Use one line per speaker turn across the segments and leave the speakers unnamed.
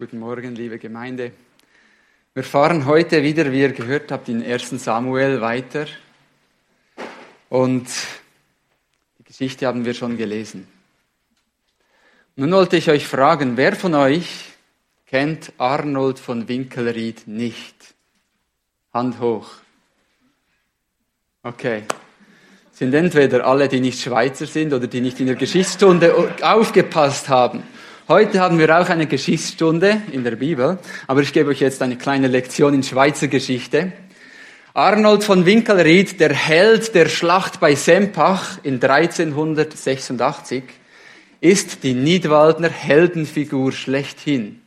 Guten Morgen, liebe Gemeinde. Wir fahren heute wieder, wie ihr gehört habt, in 1 Samuel weiter. Und die Geschichte haben wir schon gelesen. Nun wollte ich euch fragen, wer von euch kennt Arnold von Winkelried nicht? Hand hoch. Okay. Sind entweder alle, die nicht Schweizer sind oder die nicht in der Geschichtsstunde aufgepasst haben. Heute haben wir auch eine Geschichtsstunde in der Bibel, aber ich gebe euch jetzt eine kleine Lektion in Schweizer Geschichte. Arnold von Winkelried, der Held der Schlacht bei Sempach in 1386, ist die Nidwaldner Heldenfigur schlechthin.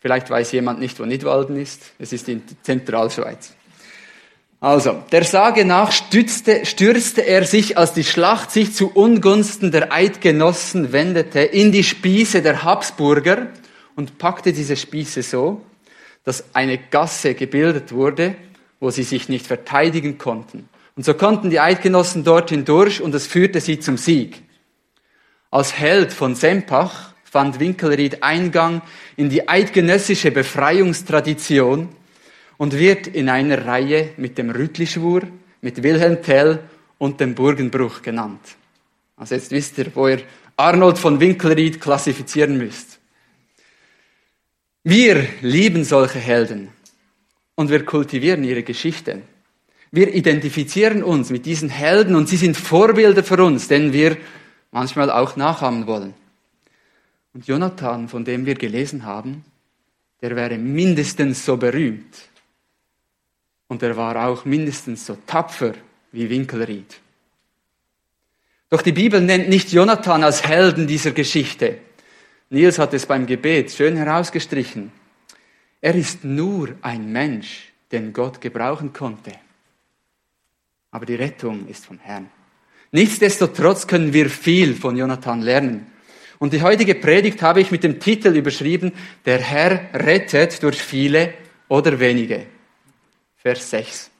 Vielleicht weiß jemand nicht, wo Nidwalden ist. Es ist in Zentralschweiz. Also, der Sage nach stützte, stürzte er sich, als die Schlacht sich zu Ungunsten der Eidgenossen wendete, in die Spieße der Habsburger und packte diese Spieße so, dass eine Gasse gebildet wurde, wo sie sich nicht verteidigen konnten. Und so konnten die Eidgenossen dort hindurch und es führte sie zum Sieg. Als Held von Sempach fand Winkelried Eingang in die eidgenössische Befreiungstradition und wird in einer Reihe mit dem Rütlischwur, mit Wilhelm Tell und dem Burgenbruch genannt. Also jetzt wisst ihr, wo ihr Arnold von Winkelried klassifizieren müsst. Wir lieben solche Helden und wir kultivieren ihre Geschichte. Wir identifizieren uns mit diesen Helden und sie sind Vorbilder für uns, denen wir manchmal auch nachahmen wollen. Und Jonathan, von dem wir gelesen haben, der wäre mindestens so berühmt und er war auch mindestens so tapfer wie Winkelried. Doch die Bibel nennt nicht Jonathan als Helden dieser Geschichte. Nils hat es beim Gebet schön herausgestrichen. Er ist nur ein Mensch, den Gott gebrauchen konnte. Aber die Rettung ist vom Herrn. Nichtsdestotrotz können wir viel von Jonathan lernen. Und die heutige Predigt habe ich mit dem Titel überschrieben, Der Herr rettet durch viele oder wenige. Vers 6.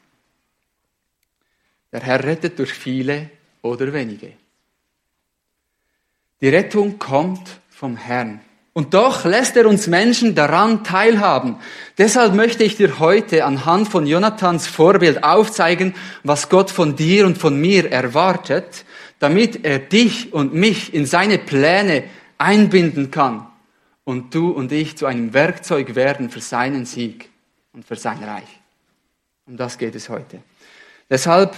Der Herr rettet durch viele oder wenige. Die Rettung kommt vom Herrn. Und doch lässt er uns Menschen daran teilhaben. Deshalb möchte ich dir heute anhand von Jonathans Vorbild aufzeigen, was Gott von dir und von mir erwartet, damit er dich und mich in seine Pläne einbinden kann und du und ich zu einem Werkzeug werden für seinen Sieg und für sein Reich. Um das geht es heute. Deshalb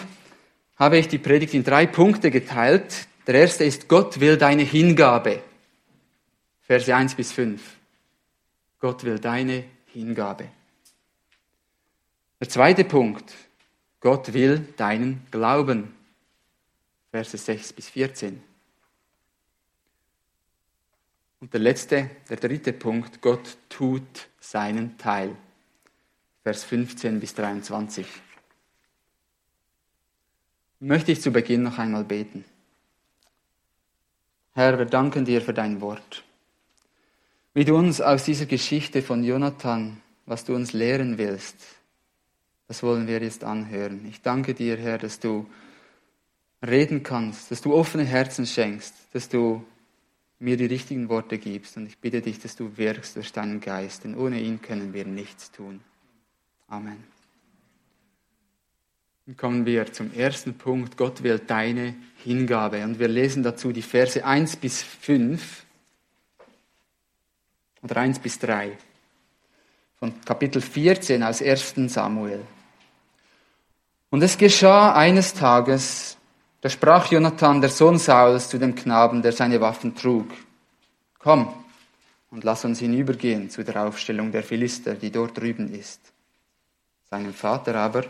habe ich die Predigt in drei Punkte geteilt. Der erste ist, Gott will deine Hingabe. Verse 1 bis 5. Gott will deine Hingabe. Der zweite Punkt, Gott will deinen Glauben. Verse 6 bis 14. Und der letzte, der dritte Punkt, Gott tut seinen Teil. Vers 15 bis 23. Möchte ich zu Beginn noch einmal beten. Herr, wir danken dir für dein Wort. Wie du uns aus dieser Geschichte von Jonathan, was du uns lehren willst, das wollen wir jetzt anhören. Ich danke dir, Herr, dass du reden kannst, dass du offene Herzen schenkst, dass du mir die richtigen Worte gibst. Und ich bitte dich, dass du wirkst durch deinen Geist, denn ohne ihn können wir nichts tun. Amen. Dann kommen wir zum ersten Punkt. Gott will deine Hingabe. Und wir lesen dazu die Verse 1 bis 5 oder 1 bis 3 von Kapitel 14 aus 1 Samuel. Und es geschah eines Tages, da sprach Jonathan, der Sohn Sauls, zu dem Knaben, der seine Waffen trug. Komm und lass uns hinübergehen zu der Aufstellung der Philister, die dort drüben ist. Seinem Vater aber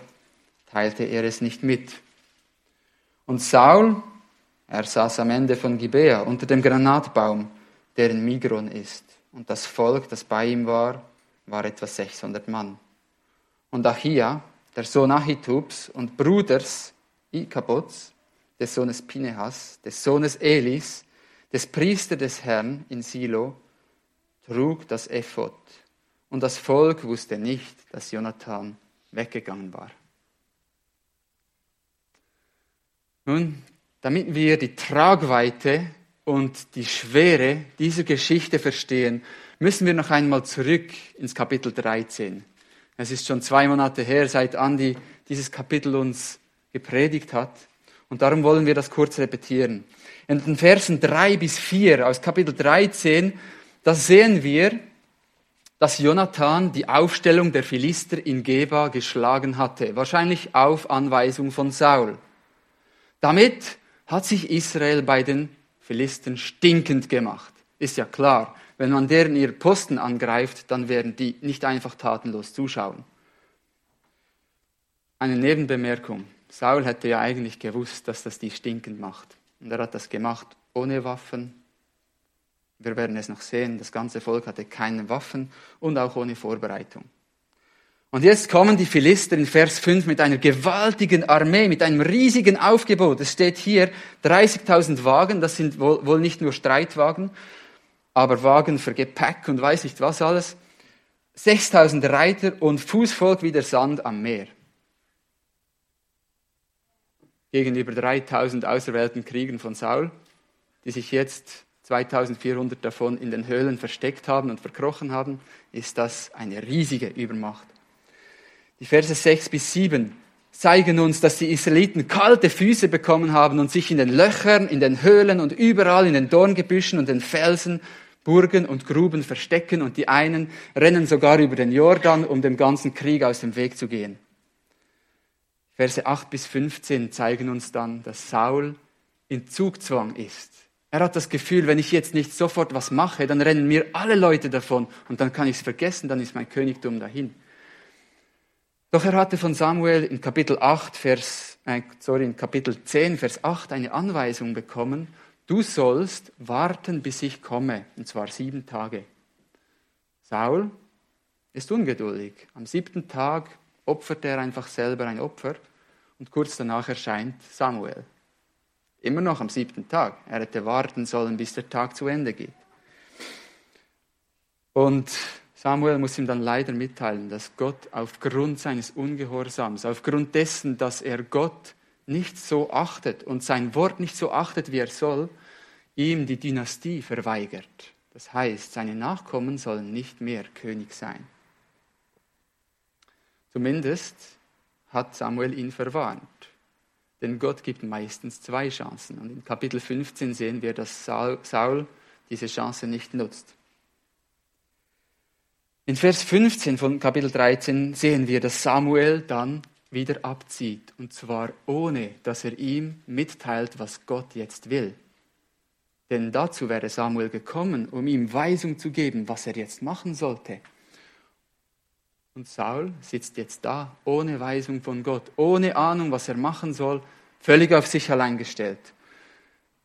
teilte er es nicht mit. Und Saul, er saß am Ende von Gibea unter dem Granatbaum, der in Migron ist. Und das Volk, das bei ihm war, war etwa 600 Mann. Und Achia, der Sohn Ahitubs und Bruders Ikabots, des Sohnes Pinehas, des Sohnes Elis, des Priester des Herrn in Silo, trug das Ephod. Und das Volk wusste nicht, dass Jonathan weggegangen war. Nun, damit wir die Tragweite und die Schwere dieser Geschichte verstehen, müssen wir noch einmal zurück ins Kapitel 13. Es ist schon zwei Monate her, seit Andi dieses Kapitel uns gepredigt hat. Und darum wollen wir das kurz repetieren. In den Versen drei bis vier aus Kapitel 13, da sehen wir, dass Jonathan die Aufstellung der Philister in Geba geschlagen hatte, wahrscheinlich auf Anweisung von Saul. Damit hat sich Israel bei den Philistern stinkend gemacht. Ist ja klar, wenn man deren ihr Posten angreift, dann werden die nicht einfach tatenlos zuschauen. Eine Nebenbemerkung. Saul hätte ja eigentlich gewusst, dass das die stinkend macht. Und er hat das gemacht ohne Waffen, wir werden es noch sehen, das ganze Volk hatte keine Waffen und auch ohne Vorbereitung. Und jetzt kommen die Philister in Vers 5 mit einer gewaltigen Armee, mit einem riesigen Aufgebot. Es steht hier 30.000 Wagen, das sind wohl, wohl nicht nur Streitwagen, aber Wagen für Gepäck und weiß nicht was alles. 6.000 Reiter und Fußvolk wie der Sand am Meer. Gegenüber 3.000 auserwählten Kriegern von Saul, die sich jetzt 2400 davon in den Höhlen versteckt haben und verkrochen haben, ist das eine riesige Übermacht. Die Verse 6 bis 7 zeigen uns, dass die Israeliten kalte Füße bekommen haben und sich in den Löchern, in den Höhlen und überall in den Dorngebüschen und den Felsen, Burgen und Gruben verstecken und die einen rennen sogar über den Jordan, um dem ganzen Krieg aus dem Weg zu gehen. Verse 8 bis 15 zeigen uns dann, dass Saul in Zugzwang ist. Er hat das Gefühl, wenn ich jetzt nicht sofort was mache, dann rennen mir alle Leute davon und dann kann ich es vergessen, dann ist mein Königtum dahin. Doch er hatte von Samuel in Kapitel 8, Vers, äh, sorry, in Kapitel 10, Vers 8 eine Anweisung bekommen, du sollst warten, bis ich komme, und zwar sieben Tage. Saul ist ungeduldig. Am siebten Tag opfert er einfach selber ein Opfer und kurz danach erscheint Samuel. Immer noch am siebten Tag. Er hätte warten sollen, bis der Tag zu Ende geht. Und Samuel muss ihm dann leider mitteilen, dass Gott aufgrund seines Ungehorsams, aufgrund dessen, dass er Gott nicht so achtet und sein Wort nicht so achtet, wie er soll, ihm die Dynastie verweigert. Das heißt, seine Nachkommen sollen nicht mehr König sein. Zumindest hat Samuel ihn verwarnt. Denn Gott gibt meistens zwei Chancen. Und in Kapitel 15 sehen wir, dass Saul diese Chance nicht nutzt. In Vers 15 von Kapitel 13 sehen wir, dass Samuel dann wieder abzieht. Und zwar ohne, dass er ihm mitteilt, was Gott jetzt will. Denn dazu wäre Samuel gekommen, um ihm Weisung zu geben, was er jetzt machen sollte. Und Saul sitzt jetzt da, ohne Weisung von Gott, ohne Ahnung, was er machen soll, völlig auf sich allein gestellt.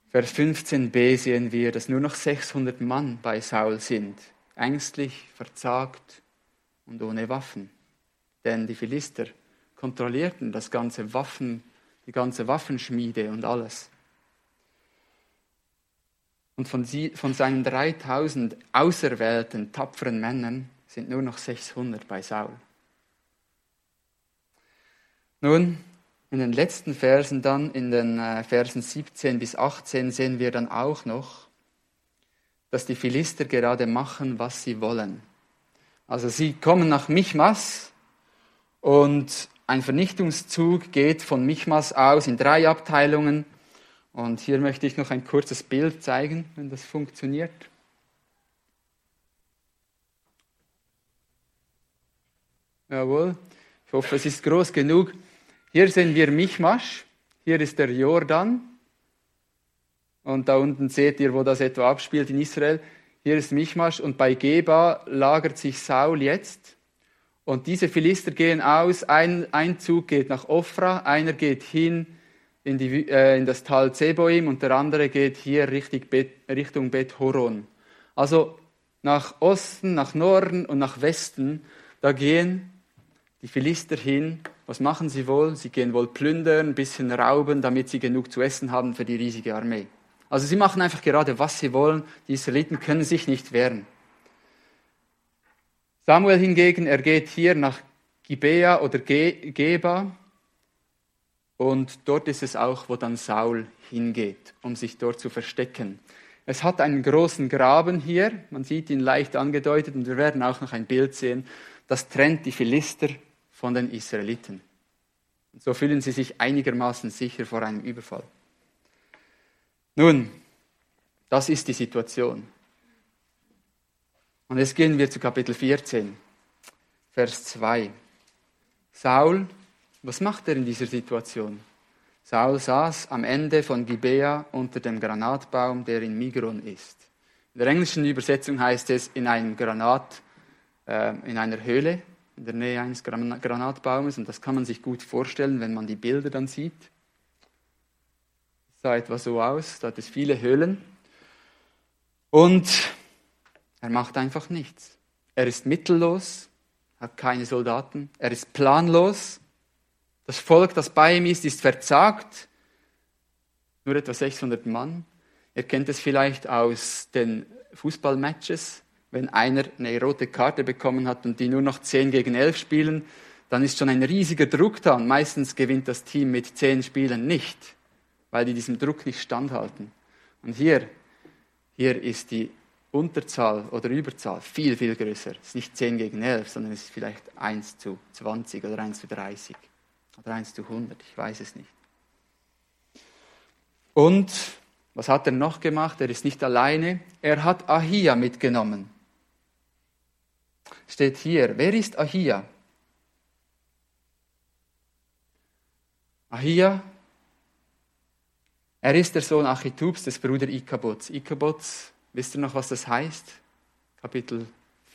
Vers 15b sehen wir, dass nur noch 600 Mann bei Saul sind, ängstlich, verzagt und ohne Waffen. Denn die Philister kontrollierten das ganze Waffen, die ganze Waffenschmiede und alles. Und von, sie, von seinen 3000 auserwählten, tapferen Männern sind nur noch 600 bei Saul. Nun, in den letzten Versen dann, in den äh, Versen 17 bis 18, sehen wir dann auch noch, dass die Philister gerade machen, was sie wollen. Also sie kommen nach Michmas und ein Vernichtungszug geht von Michmas aus in drei Abteilungen. Und hier möchte ich noch ein kurzes Bild zeigen, wenn das funktioniert. Jawohl. Ich hoffe, es ist groß genug. Hier sehen wir Michmasch. Hier ist der Jordan. Und da unten seht ihr, wo das etwa abspielt in Israel. Hier ist Michmasch und bei Geba lagert sich Saul jetzt. Und diese Philister gehen aus. Ein, ein Zug geht nach Ophra, einer geht hin in, die, äh, in das Tal Zeboim und der andere geht hier Richtung Bet, Richtung Bet Horon. Also nach Osten, nach Norden und nach Westen, da gehen die Philister hin. Was machen sie wohl? Sie gehen wohl plündern, ein bisschen rauben, damit sie genug zu essen haben für die riesige Armee. Also sie machen einfach gerade, was sie wollen. Die Israeliten können sich nicht wehren. Samuel hingegen, er geht hier nach Gibea oder Ge Geba und dort ist es auch, wo dann Saul hingeht, um sich dort zu verstecken. Es hat einen großen Graben hier, man sieht ihn leicht angedeutet und wir werden auch noch ein Bild sehen, das trennt die Philister von den Israeliten. Und so fühlen sie sich einigermaßen sicher vor einem Überfall. Nun, das ist die Situation. Und jetzt gehen wir zu Kapitel 14, Vers 2. Saul, was macht er in dieser Situation? Saul saß am Ende von Gibea unter dem Granatbaum, der in Migron ist. In der englischen Übersetzung heißt es in einem Granat, äh, in einer Höhle in der Nähe eines Granatbaumes. Und das kann man sich gut vorstellen, wenn man die Bilder dann sieht. Es sah etwa so aus, da hat es viele Höhlen. Und er macht einfach nichts. Er ist mittellos, hat keine Soldaten, er ist planlos das Volk, das bei ihm ist, ist verzagt. Nur etwa 600 Mann. Ihr kennt es vielleicht aus den Fußballmatches. Wenn einer eine rote Karte bekommen hat und die nur noch 10 gegen 11 spielen, dann ist schon ein riesiger Druck da. Und meistens gewinnt das Team mit 10 Spielen nicht, weil die diesem Druck nicht standhalten. Und hier, hier ist die Unterzahl oder Überzahl viel, viel größer. Es ist nicht 10 gegen 11, sondern es ist vielleicht 1 zu 20 oder 1 zu 30. Oder 1 zu 100, ich weiß es nicht. Und was hat er noch gemacht? Er ist nicht alleine. Er hat Ahia mitgenommen. Steht hier. Wer ist Ahia? Ahia, er ist der Sohn Achitubs des Bruder Ikabots. Ikabots, wisst ihr noch, was das heißt? Kapitel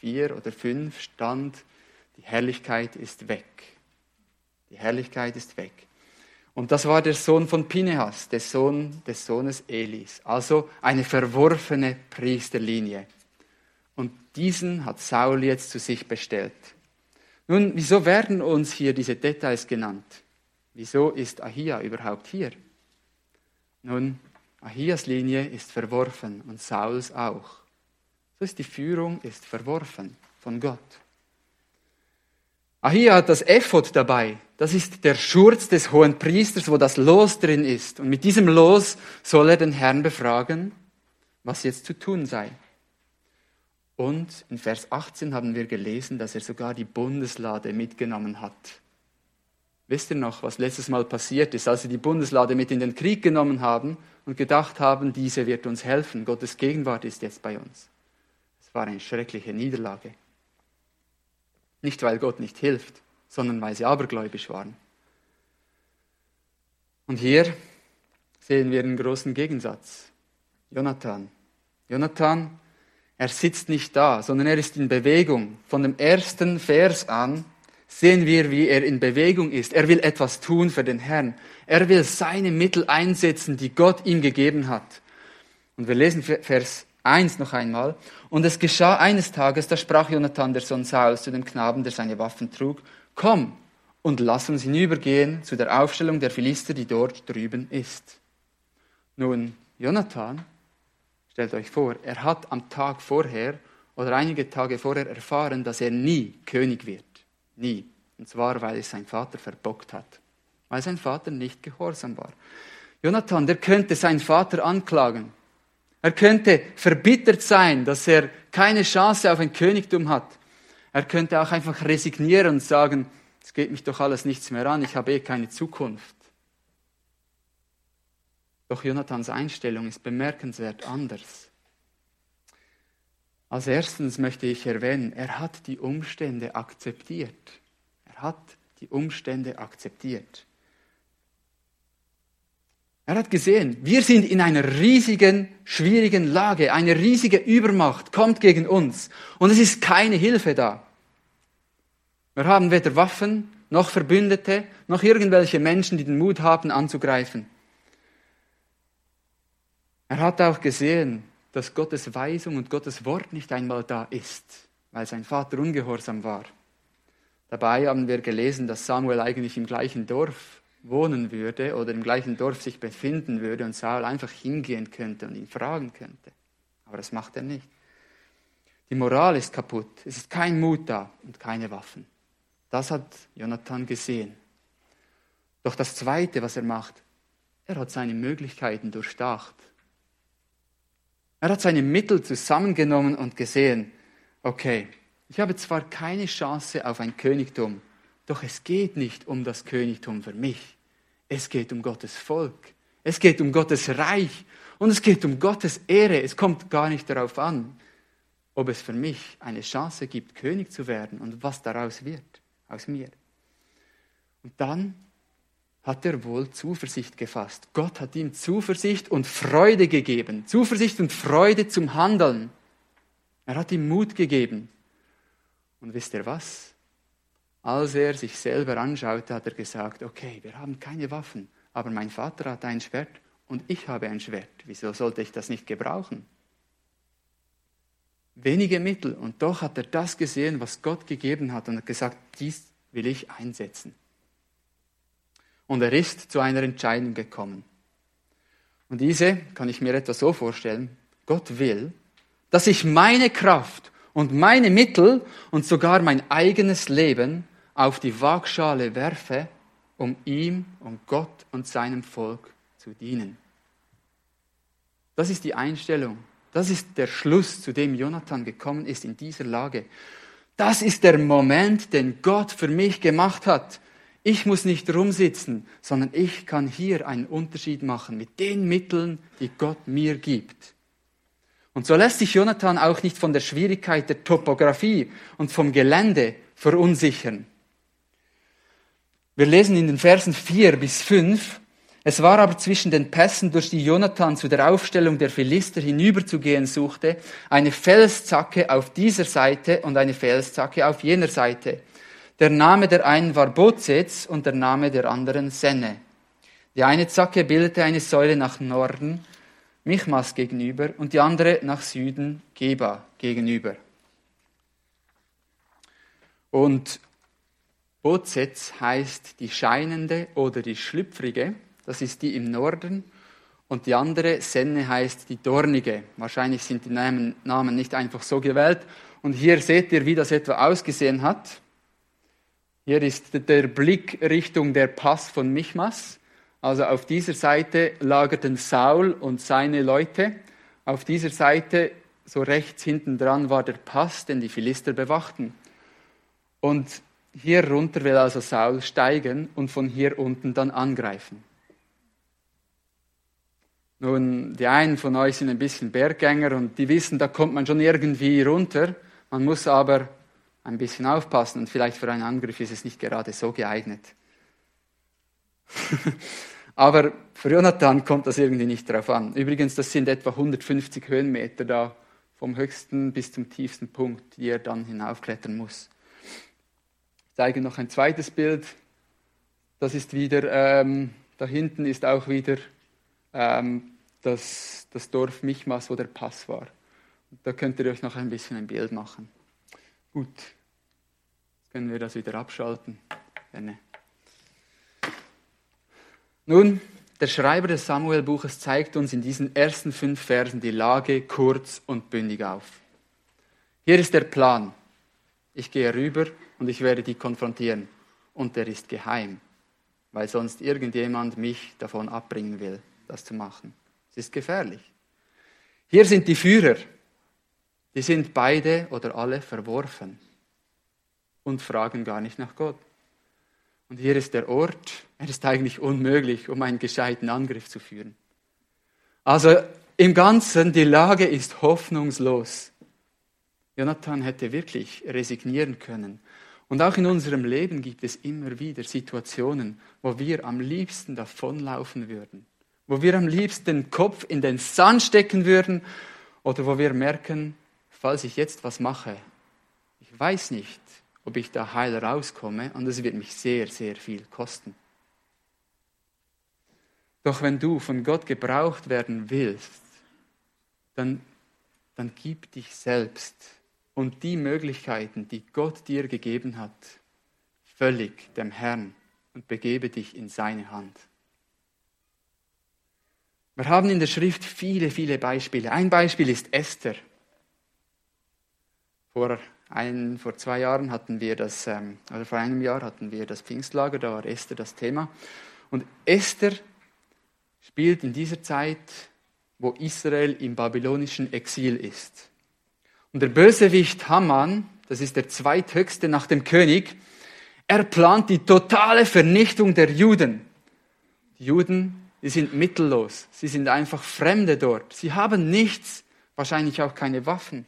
4 oder 5 stand, die Herrlichkeit ist weg. Die Herrlichkeit ist weg. Und das war der Sohn von Pinehas, der Sohn des Sohnes Elis. Also eine verworfene Priesterlinie. Und diesen hat Saul jetzt zu sich bestellt. Nun, wieso werden uns hier diese Details genannt? Wieso ist Ahia überhaupt hier? Nun, Ahias Linie ist verworfen und Sauls auch. So ist die Führung ist verworfen von Gott. Ahia hat das Ephod dabei. Das ist der Schurz des hohen Priesters, wo das Los drin ist. Und mit diesem Los soll er den Herrn befragen, was jetzt zu tun sei. Und in Vers 18 haben wir gelesen, dass er sogar die Bundeslade mitgenommen hat. Wisst ihr noch, was letztes Mal passiert ist, als sie die Bundeslade mit in den Krieg genommen haben und gedacht haben, diese wird uns helfen, Gottes Gegenwart ist jetzt bei uns. Es war eine schreckliche Niederlage. Nicht, weil Gott nicht hilft, sondern weil sie abergläubisch waren. Und hier sehen wir einen großen Gegensatz. Jonathan. Jonathan, er sitzt nicht da, sondern er ist in Bewegung. Von dem ersten Vers an sehen wir, wie er in Bewegung ist. Er will etwas tun für den Herrn. Er will seine Mittel einsetzen, die Gott ihm gegeben hat. Und wir lesen Vers 1 noch einmal. Und es geschah eines Tages, da sprach Jonathan, der Sohn Sauls, zu dem Knaben, der seine Waffen trug, komm und lass uns hinübergehen zu der Aufstellung der Philister, die dort drüben ist. Nun, Jonathan, stellt euch vor, er hat am Tag vorher oder einige Tage vorher erfahren, dass er nie König wird. Nie. Und zwar, weil es sein Vater verbockt hat. Weil sein Vater nicht gehorsam war. Jonathan, der könnte seinen Vater anklagen. Er könnte verbittert sein, dass er keine Chance auf ein Königtum hat. Er könnte auch einfach resignieren und sagen, es geht mich doch alles nichts mehr an, ich habe eh keine Zukunft. Doch Jonathans Einstellung ist bemerkenswert anders. Als erstens möchte ich erwähnen, er hat die Umstände akzeptiert. Er hat die Umstände akzeptiert. Er hat gesehen, wir sind in einer riesigen, schwierigen Lage. Eine riesige Übermacht kommt gegen uns. Und es ist keine Hilfe da. Wir haben weder Waffen, noch Verbündete, noch irgendwelche Menschen, die den Mut haben, anzugreifen. Er hat auch gesehen, dass Gottes Weisung und Gottes Wort nicht einmal da ist, weil sein Vater ungehorsam war. Dabei haben wir gelesen, dass Samuel eigentlich im gleichen Dorf wohnen würde oder im gleichen Dorf sich befinden würde und Saul einfach hingehen könnte und ihn fragen könnte. Aber das macht er nicht. Die Moral ist kaputt. Es ist kein Mut da und keine Waffen. Das hat Jonathan gesehen. Doch das Zweite, was er macht, er hat seine Möglichkeiten durchdacht. Er hat seine Mittel zusammengenommen und gesehen, okay, ich habe zwar keine Chance auf ein Königtum, doch es geht nicht um das Königtum für mich. Es geht um Gottes Volk. Es geht um Gottes Reich. Und es geht um Gottes Ehre. Es kommt gar nicht darauf an, ob es für mich eine Chance gibt, König zu werden und was daraus wird aus mir. Und dann hat er wohl Zuversicht gefasst. Gott hat ihm Zuversicht und Freude gegeben. Zuversicht und Freude zum Handeln. Er hat ihm Mut gegeben. Und wisst ihr was? Als er sich selber anschaute, hat er gesagt, okay, wir haben keine Waffen, aber mein Vater hat ein Schwert und ich habe ein Schwert. Wieso sollte ich das nicht gebrauchen? Wenige Mittel und doch hat er das gesehen, was Gott gegeben hat und hat gesagt, dies will ich einsetzen. Und er ist zu einer Entscheidung gekommen. Und diese kann ich mir etwa so vorstellen, Gott will, dass ich meine Kraft und meine Mittel und sogar mein eigenes Leben auf die Waagschale werfe, um ihm und Gott und seinem Volk zu dienen. Das ist die Einstellung. Das ist der Schluss, zu dem Jonathan gekommen ist in dieser Lage. Das ist der Moment, den Gott für mich gemacht hat. Ich muss nicht rumsitzen, sondern ich kann hier einen Unterschied machen mit den Mitteln, die Gott mir gibt. Und so lässt sich Jonathan auch nicht von der Schwierigkeit der Topographie und vom Gelände verunsichern. Wir lesen in den Versen 4 bis 5, es war aber zwischen den Pässen, durch die Jonathan zu der Aufstellung der Philister hinüberzugehen suchte, eine Felszacke auf dieser Seite und eine Felszacke auf jener Seite. Der Name der einen war Bozez und der Name der anderen Senne. Die eine Zacke bildete eine Säule nach Norden, Michmas gegenüber, und die andere nach Süden, Geba gegenüber. Und Bozez heißt die scheinende oder die schlüpfrige. Das ist die im Norden. Und die andere, Senne, heißt die dornige. Wahrscheinlich sind die Namen nicht einfach so gewählt. Und hier seht ihr, wie das etwa ausgesehen hat. Hier ist der Blick Richtung der Pass von Michmas. Also auf dieser Seite lagerten Saul und seine Leute. Auf dieser Seite, so rechts hinten dran, war der Pass, den die Philister bewachten. Und hier runter will also Saul steigen und von hier unten dann angreifen. Nun, die einen von euch sind ein bisschen Berggänger und die wissen, da kommt man schon irgendwie runter. Man muss aber ein bisschen aufpassen und vielleicht für einen Angriff ist es nicht gerade so geeignet. aber für Jonathan kommt das irgendwie nicht drauf an. Übrigens, das sind etwa 150 Höhenmeter da vom höchsten bis zum tiefsten Punkt, die er dann hinaufklettern muss. Ich zeige noch ein zweites Bild. Das ist wieder, ähm, da hinten ist auch wieder ähm, das, das Dorf Michmas, wo der Pass war. Da könnt ihr euch noch ein bisschen ein Bild machen. Gut, jetzt können wir das wieder abschalten. Gerne. Nun, der Schreiber des Samuel-Buches zeigt uns in diesen ersten fünf Versen die Lage kurz und bündig auf. Hier ist der Plan. Ich gehe rüber und ich werde die konfrontieren. Und der ist geheim, weil sonst irgendjemand mich davon abbringen will das zu machen. Es ist gefährlich. Hier sind die Führer. Die sind beide oder alle verworfen und fragen gar nicht nach Gott. Und hier ist der Ort. Er ist eigentlich unmöglich, um einen gescheiten Angriff zu führen. Also im Ganzen, die Lage ist hoffnungslos. Jonathan hätte wirklich resignieren können. Und auch in unserem Leben gibt es immer wieder Situationen, wo wir am liebsten davonlaufen würden wo wir am liebsten den Kopf in den Sand stecken würden oder wo wir merken, falls ich jetzt was mache, ich weiß nicht, ob ich da heil rauskomme und es wird mich sehr, sehr viel kosten. Doch wenn du von Gott gebraucht werden willst, dann, dann gib dich selbst und die Möglichkeiten, die Gott dir gegeben hat, völlig dem Herrn und begebe dich in seine Hand. Wir haben in der Schrift viele, viele Beispiele. Ein Beispiel ist Esther. Vor, ein, vor zwei Jahren hatten wir das, ähm, oder vor einem Jahr hatten wir das Pfingstlager, da war Esther das Thema. Und Esther spielt in dieser Zeit wo Israel im babylonischen Exil ist. Und der Bösewicht Haman, das ist der zweithöchste nach dem König, er plant die totale Vernichtung der Juden. Die Juden, die sind mittellos, sie sind einfach Fremde dort, sie haben nichts, wahrscheinlich auch keine Waffen.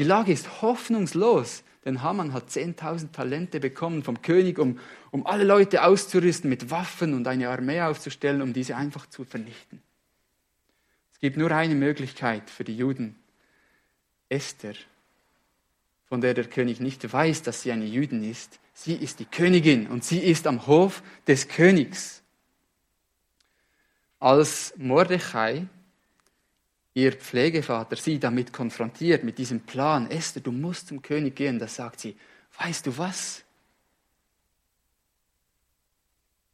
Die Lage ist hoffnungslos, denn Haman hat 10.000 Talente bekommen vom König, um, um alle Leute auszurüsten mit Waffen und eine Armee aufzustellen, um diese einfach zu vernichten. Es gibt nur eine Möglichkeit für die Juden, Esther, von der der König nicht weiß, dass sie eine Jüdin ist. Sie ist die Königin und sie ist am Hof des Königs. Als Mordechai, ihr Pflegevater, sie damit konfrontiert, mit diesem Plan, Esther, du musst zum König gehen, da sagt sie, weißt du was?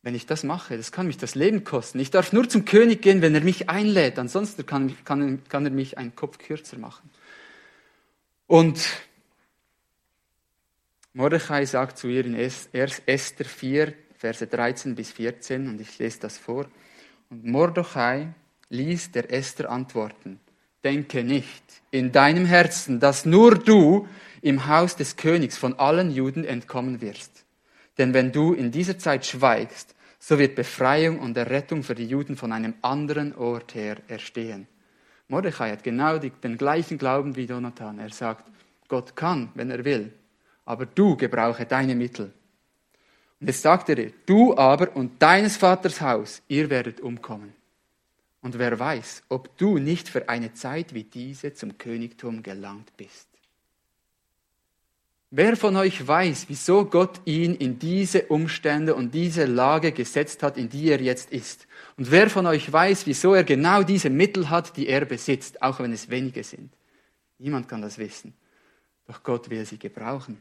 Wenn ich das mache, das kann mich das Leben kosten. Ich darf nur zum König gehen, wenn er mich einlädt, ansonsten kann, kann, kann er mich einen Kopf kürzer machen. Und Mordechai sagt zu ihr in Esther 4, Verse 13 bis 14, und ich lese das vor. Und Mordechai ließ der Esther antworten, denke nicht in deinem Herzen, dass nur du im Haus des Königs von allen Juden entkommen wirst. Denn wenn du in dieser Zeit schweigst, so wird Befreiung und Errettung für die Juden von einem anderen Ort her erstehen. Mordechai hat genau den gleichen Glauben wie Jonathan. Er sagt, Gott kann, wenn er will, aber du gebrauche deine Mittel. Und jetzt sagt er, du aber und deines Vaters Haus, ihr werdet umkommen. Und wer weiß, ob du nicht für eine Zeit wie diese zum Königtum gelangt bist. Wer von euch weiß, wieso Gott ihn in diese Umstände und diese Lage gesetzt hat, in die er jetzt ist? Und wer von euch weiß, wieso er genau diese Mittel hat, die er besitzt, auch wenn es wenige sind? Niemand kann das wissen. Doch Gott will sie gebrauchen.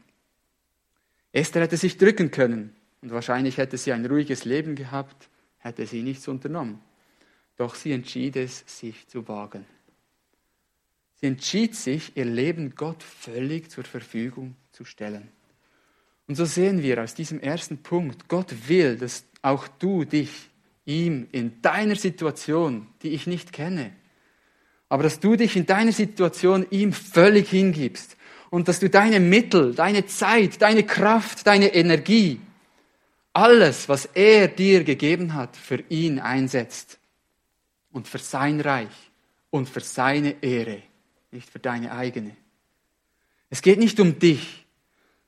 Esther hätte sich drücken können und wahrscheinlich hätte sie ein ruhiges Leben gehabt, hätte sie nichts unternommen. Doch sie entschied es, sich zu wagen. Sie entschied sich, ihr Leben Gott völlig zur Verfügung zu stellen. Und so sehen wir aus diesem ersten Punkt, Gott will, dass auch du dich ihm in deiner Situation, die ich nicht kenne, aber dass du dich in deiner Situation ihm völlig hingibst und dass du deine Mittel, deine Zeit, deine Kraft, deine Energie, alles, was er dir gegeben hat, für ihn einsetzt und für sein Reich und für seine Ehre, nicht für deine eigene. Es geht nicht um dich,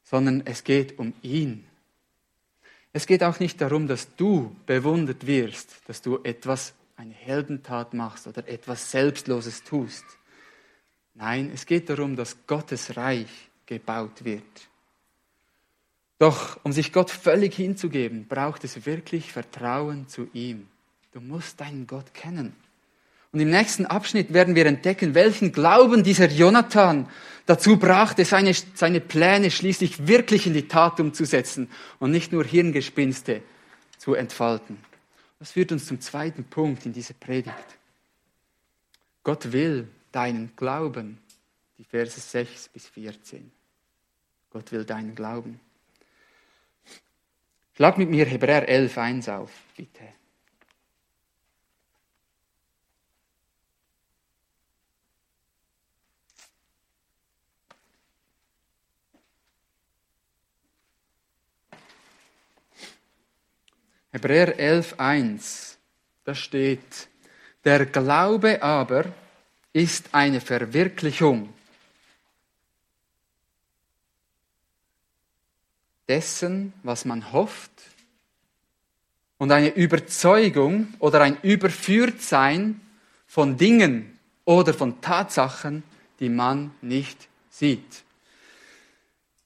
sondern es geht um ihn. Es geht auch nicht darum, dass du bewundert wirst, dass du etwas, eine Heldentat machst oder etwas Selbstloses tust. Nein, es geht darum, dass Gottes Reich gebaut wird. Doch um sich Gott völlig hinzugeben, braucht es wirklich Vertrauen zu ihm. Du musst deinen Gott kennen. Und im nächsten Abschnitt werden wir entdecken, welchen Glauben dieser Jonathan dazu brachte, seine, seine Pläne schließlich wirklich in die Tat umzusetzen und nicht nur Hirngespinste zu entfalten. Das führt uns zum zweiten Punkt in dieser Predigt. Gott will deinen Glauben, die Verse 6 bis 14. Gott will deinen Glauben. Schlag mit mir Hebräer 11, 1 auf, bitte. Hebräer 11, 1, da steht, der Glaube aber ist eine Verwirklichung dessen, was man hofft und eine Überzeugung oder ein Überführtsein von Dingen oder von Tatsachen, die man nicht sieht.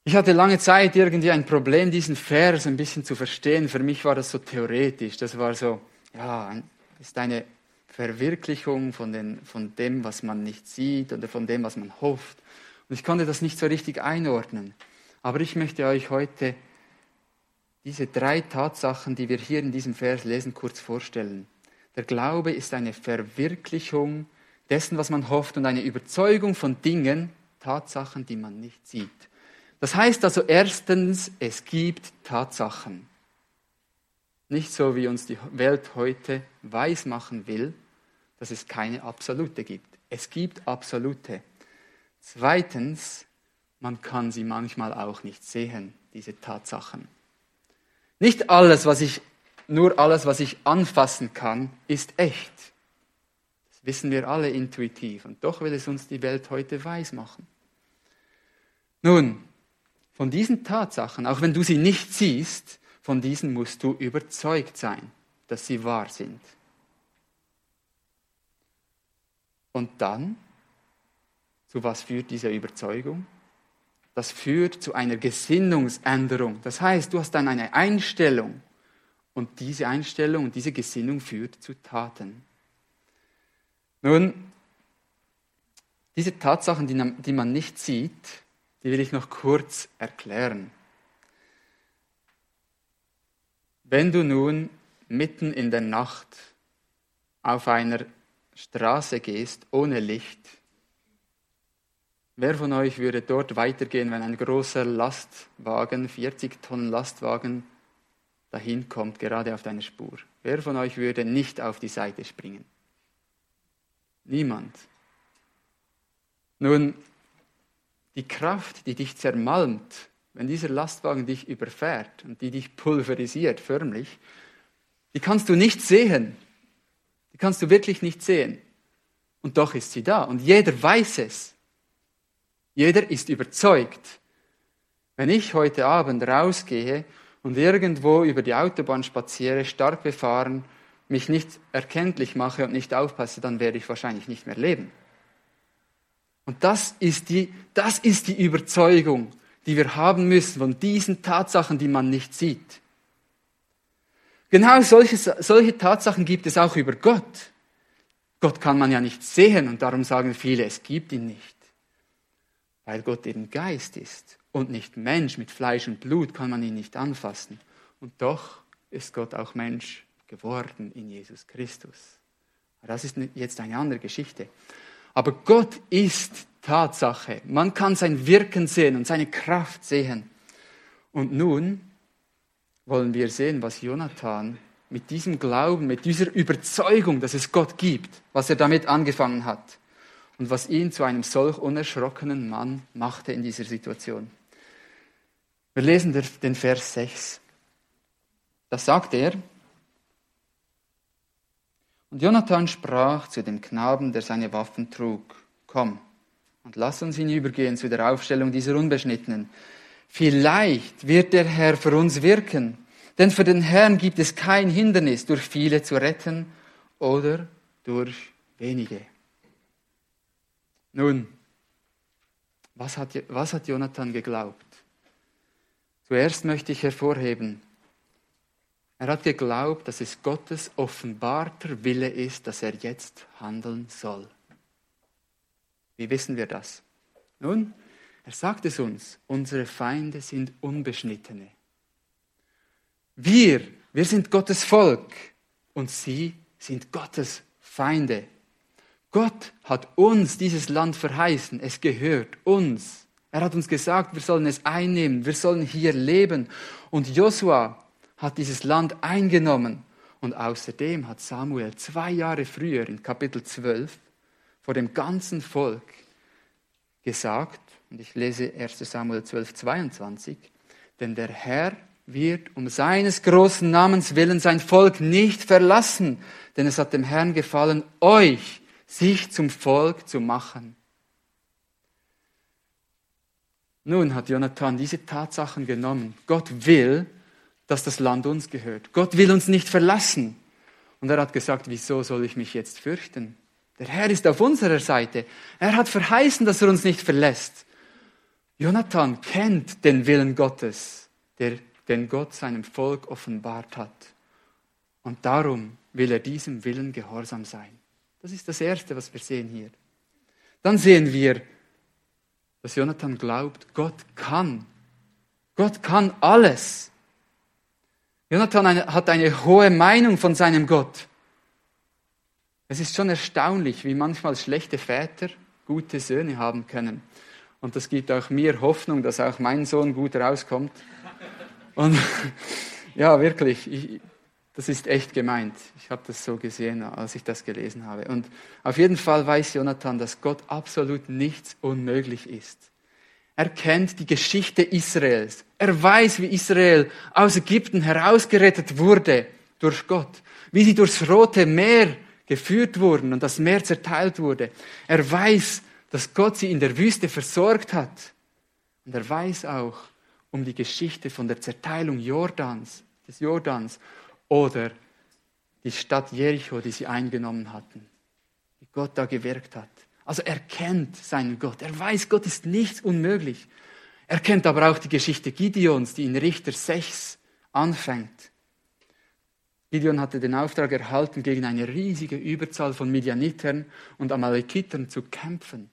Ich hatte lange Zeit irgendwie ein Problem, diesen Vers ein bisschen zu verstehen. Für mich war das so theoretisch. Das war so, ja, ist eine Verwirklichung von, den, von dem, was man nicht sieht oder von dem, was man hofft. Und ich konnte das nicht so richtig einordnen. Aber ich möchte euch heute diese drei Tatsachen, die wir hier in diesem Vers lesen, kurz vorstellen. Der Glaube ist eine Verwirklichung dessen, was man hofft und eine Überzeugung von Dingen, Tatsachen, die man nicht sieht. Das heißt also erstens, es gibt Tatsachen. Nicht so, wie uns die Welt heute weismachen will, dass es keine Absolute gibt. Es gibt Absolute. Zweitens, man kann sie manchmal auch nicht sehen, diese Tatsachen. Nicht alles, was ich, nur alles, was ich anfassen kann, ist echt. Das wissen wir alle intuitiv. Und doch will es uns die Welt heute weismachen. Nun, von diesen Tatsachen, auch wenn du sie nicht siehst, von diesen musst du überzeugt sein, dass sie wahr sind. Und dann, zu was führt diese Überzeugung? Das führt zu einer Gesinnungsänderung. Das heißt, du hast dann eine Einstellung und diese Einstellung und diese Gesinnung führt zu Taten. Nun, diese Tatsachen, die man nicht sieht, die will ich noch kurz erklären. Wenn du nun mitten in der Nacht auf einer Straße gehst ohne Licht, wer von euch würde dort weitergehen, wenn ein großer Lastwagen, 40 Tonnen Lastwagen, dahin kommt, gerade auf deiner Spur? Wer von euch würde nicht auf die Seite springen? Niemand. Nun, die Kraft, die dich zermalmt, wenn dieser Lastwagen dich überfährt und die dich pulverisiert förmlich, die kannst du nicht sehen. Die kannst du wirklich nicht sehen. Und doch ist sie da. Und jeder weiß es. Jeder ist überzeugt. Wenn ich heute Abend rausgehe und irgendwo über die Autobahn spaziere, stark befahren, mich nicht erkenntlich mache und nicht aufpasse, dann werde ich wahrscheinlich nicht mehr leben. Und das ist die, das ist die Überzeugung, die wir haben müssen von diesen Tatsachen, die man nicht sieht. Genau solche, solche Tatsachen gibt es auch über Gott. Gott kann man ja nicht sehen und darum sagen viele, es gibt ihn nicht. Weil Gott eben Geist ist und nicht Mensch mit Fleisch und Blut kann man ihn nicht anfassen. Und doch ist Gott auch Mensch geworden in Jesus Christus. Das ist jetzt eine andere Geschichte. Aber Gott ist Tatsache. Man kann sein Wirken sehen und seine Kraft sehen. Und nun wollen wir sehen, was Jonathan mit diesem Glauben, mit dieser Überzeugung, dass es Gott gibt, was er damit angefangen hat und was ihn zu einem solch unerschrockenen Mann machte in dieser Situation. Wir lesen den Vers 6. Da sagt er, und Jonathan sprach zu dem Knaben, der seine Waffen trug, komm und lass uns hinübergehen zu der Aufstellung dieser Unbeschnittenen. Vielleicht wird der Herr für uns wirken, denn für den Herrn gibt es kein Hindernis, durch viele zu retten oder durch wenige. Nun, was hat, was hat Jonathan geglaubt? Zuerst möchte ich hervorheben, er hat geglaubt, dass es Gottes offenbarter Wille ist, dass er jetzt handeln soll. Wie wissen wir das? Nun, er sagt es uns, unsere Feinde sind Unbeschnittene. Wir, wir sind Gottes Volk und sie sind Gottes Feinde. Gott hat uns dieses Land verheißen, es gehört uns. Er hat uns gesagt, wir sollen es einnehmen, wir sollen hier leben. Und Josua hat dieses Land eingenommen. Und außerdem hat Samuel zwei Jahre früher in Kapitel 12 vor dem ganzen Volk gesagt, und ich lese 1 Samuel 12, 22, denn der Herr wird um seines großen Namens willen sein Volk nicht verlassen, denn es hat dem Herrn gefallen, euch sich zum Volk zu machen. Nun hat Jonathan diese Tatsachen genommen. Gott will, dass das Land uns gehört. Gott will uns nicht verlassen. Und er hat gesagt, wieso soll ich mich jetzt fürchten? Der Herr ist auf unserer Seite. Er hat verheißen, dass er uns nicht verlässt. Jonathan kennt den Willen Gottes, der, den Gott seinem Volk offenbart hat. Und darum will er diesem Willen gehorsam sein. Das ist das Erste, was wir sehen hier. Dann sehen wir, dass Jonathan glaubt, Gott kann. Gott kann alles. Jonathan hat eine hohe Meinung von seinem Gott. Es ist schon erstaunlich, wie manchmal schlechte Väter gute Söhne haben können. Und das gibt auch mir Hoffnung, dass auch mein Sohn gut rauskommt. Und ja, wirklich, ich, das ist echt gemeint. Ich habe das so gesehen, als ich das gelesen habe. Und auf jeden Fall weiß Jonathan, dass Gott absolut nichts unmöglich ist. Er kennt die Geschichte Israels. Er weiß, wie Israel aus Ägypten herausgerettet wurde durch Gott, wie sie durchs Rote Meer geführt wurden und das Meer zerteilt wurde. Er weiß, dass Gott sie in der Wüste versorgt hat. Und er weiß auch um die Geschichte von der Zerteilung Jordans, des Jordans oder die Stadt Jericho, die sie eingenommen hatten, wie Gott da gewirkt hat. Also er kennt seinen Gott. Er weiß, Gott ist nichts unmöglich. Er kennt aber auch die Geschichte Gideons, die in Richter 6 anfängt. Gideon hatte den Auftrag erhalten, gegen eine riesige Überzahl von Midianitern und Amalekitern zu kämpfen.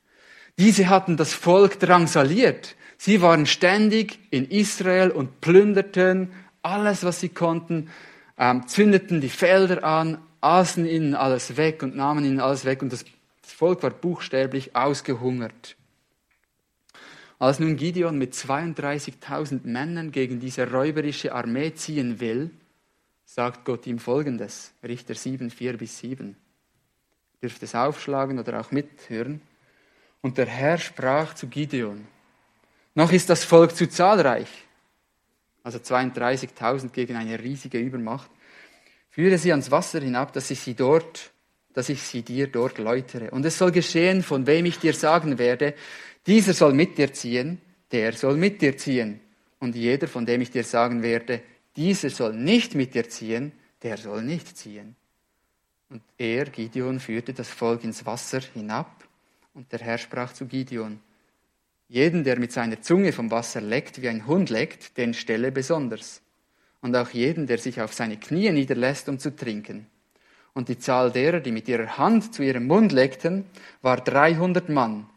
Diese hatten das Volk drangsaliert. Sie waren ständig in Israel und plünderten alles, was sie konnten, ähm, zündeten die Felder an, aßen ihnen alles weg und nahmen ihnen alles weg und das, Volk war buchstäblich ausgehungert. Als nun Gideon mit 32.000 Männern gegen diese räuberische Armee ziehen will, sagt Gott ihm folgendes, Richter 7, 4 bis 7. Ihr dürft es aufschlagen oder auch mithören. Und der Herr sprach zu Gideon, noch ist das Volk zu zahlreich, also 32.000 gegen eine riesige Übermacht. Führe sie ans Wasser hinab, dass ich sie dort, dass ich sie dir dort läutere. Und es soll geschehen, von wem ich dir sagen werde, dieser soll mit dir ziehen, der soll mit dir ziehen. Und jeder, von dem ich dir sagen werde, dieser soll nicht mit dir ziehen, der soll nicht ziehen. Und er, Gideon, führte das Volk ins Wasser hinab, und der Herr sprach zu Gideon, jeden, der mit seiner Zunge vom Wasser leckt, wie ein Hund leckt, den stelle besonders. Und auch jeden, der sich auf seine Knie niederlässt, um zu trinken. Und die Zahl derer, die mit ihrer Hand zu ihrem Mund leckten, war 300 Mann.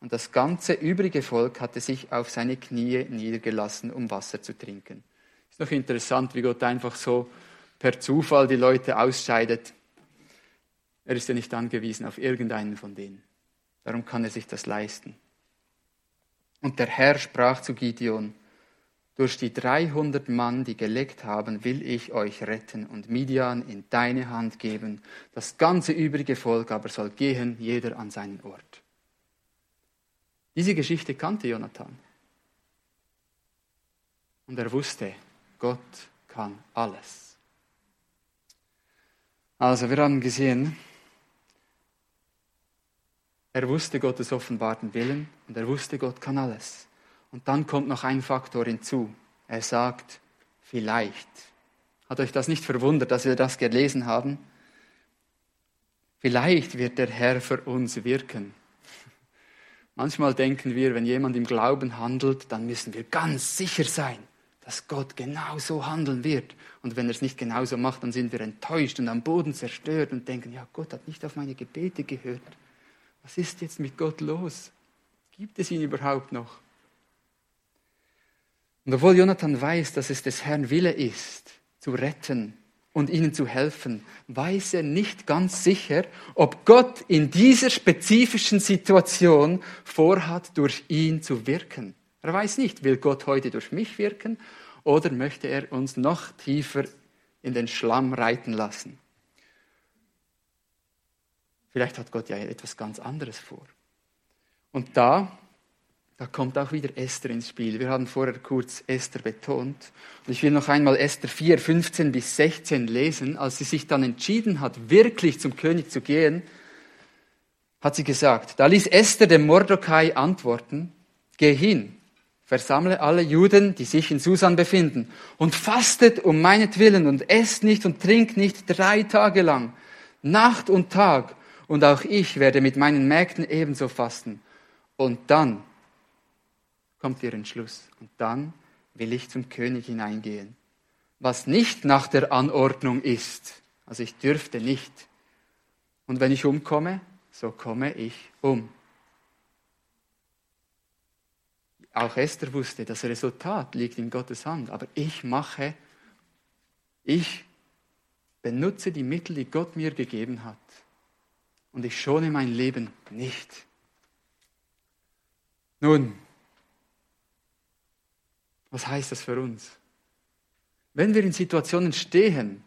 Und das ganze übrige Volk hatte sich auf seine Knie niedergelassen, um Wasser zu trinken. Ist noch interessant, wie Gott einfach so per Zufall die Leute ausscheidet. Er ist ja nicht angewiesen auf irgendeinen von denen. Darum kann er sich das leisten. Und der Herr sprach zu Gideon, durch die 300 Mann, die geleckt haben, will ich euch retten und Midian in deine Hand geben. Das ganze übrige Volk aber soll gehen, jeder an seinen Ort. Diese Geschichte kannte Jonathan. Und er wusste, Gott kann alles. Also, wir haben gesehen, er wusste Gottes offenbarten Willen und er wusste, Gott kann alles. Und dann kommt noch ein Faktor hinzu. Er sagt, vielleicht. Hat euch das nicht verwundert, dass wir das gelesen haben? Vielleicht wird der Herr für uns wirken. Manchmal denken wir, wenn jemand im Glauben handelt, dann müssen wir ganz sicher sein, dass Gott genauso handeln wird. Und wenn er es nicht genauso macht, dann sind wir enttäuscht und am Boden zerstört und denken, ja, Gott hat nicht auf meine Gebete gehört. Was ist jetzt mit Gott los? Gibt es ihn überhaupt noch? Und obwohl Jonathan weiß, dass es des Herrn Wille ist, zu retten und ihnen zu helfen, weiß er nicht ganz sicher, ob Gott in dieser spezifischen Situation vorhat, durch ihn zu wirken. Er weiß nicht, will Gott heute durch mich wirken oder möchte er uns noch tiefer in den Schlamm reiten lassen. Vielleicht hat Gott ja etwas ganz anderes vor. Und da, da kommt auch wieder Esther ins Spiel. Wir haben vorher kurz Esther betont. Und ich will noch einmal Esther 4, 15 bis 16 lesen. Als sie sich dann entschieden hat, wirklich zum König zu gehen, hat sie gesagt, da ließ Esther dem Mordecai antworten, geh hin, versammle alle Juden, die sich in Susan befinden, und fastet um meinetwillen und esst nicht und trinkt nicht drei Tage lang, Nacht und Tag, und auch ich werde mit meinen Mägden ebenso fasten. Und dann kommt ihr Entschluss. Und dann will ich zum König hineingehen. Was nicht nach der Anordnung ist. Also ich dürfte nicht. Und wenn ich umkomme, so komme ich um. Auch Esther wusste, das Resultat liegt in Gottes Hand. Aber ich mache, ich benutze die Mittel, die Gott mir gegeben hat und ich schone mein Leben nicht. Nun, was heißt das für uns? Wenn wir in Situationen stehen,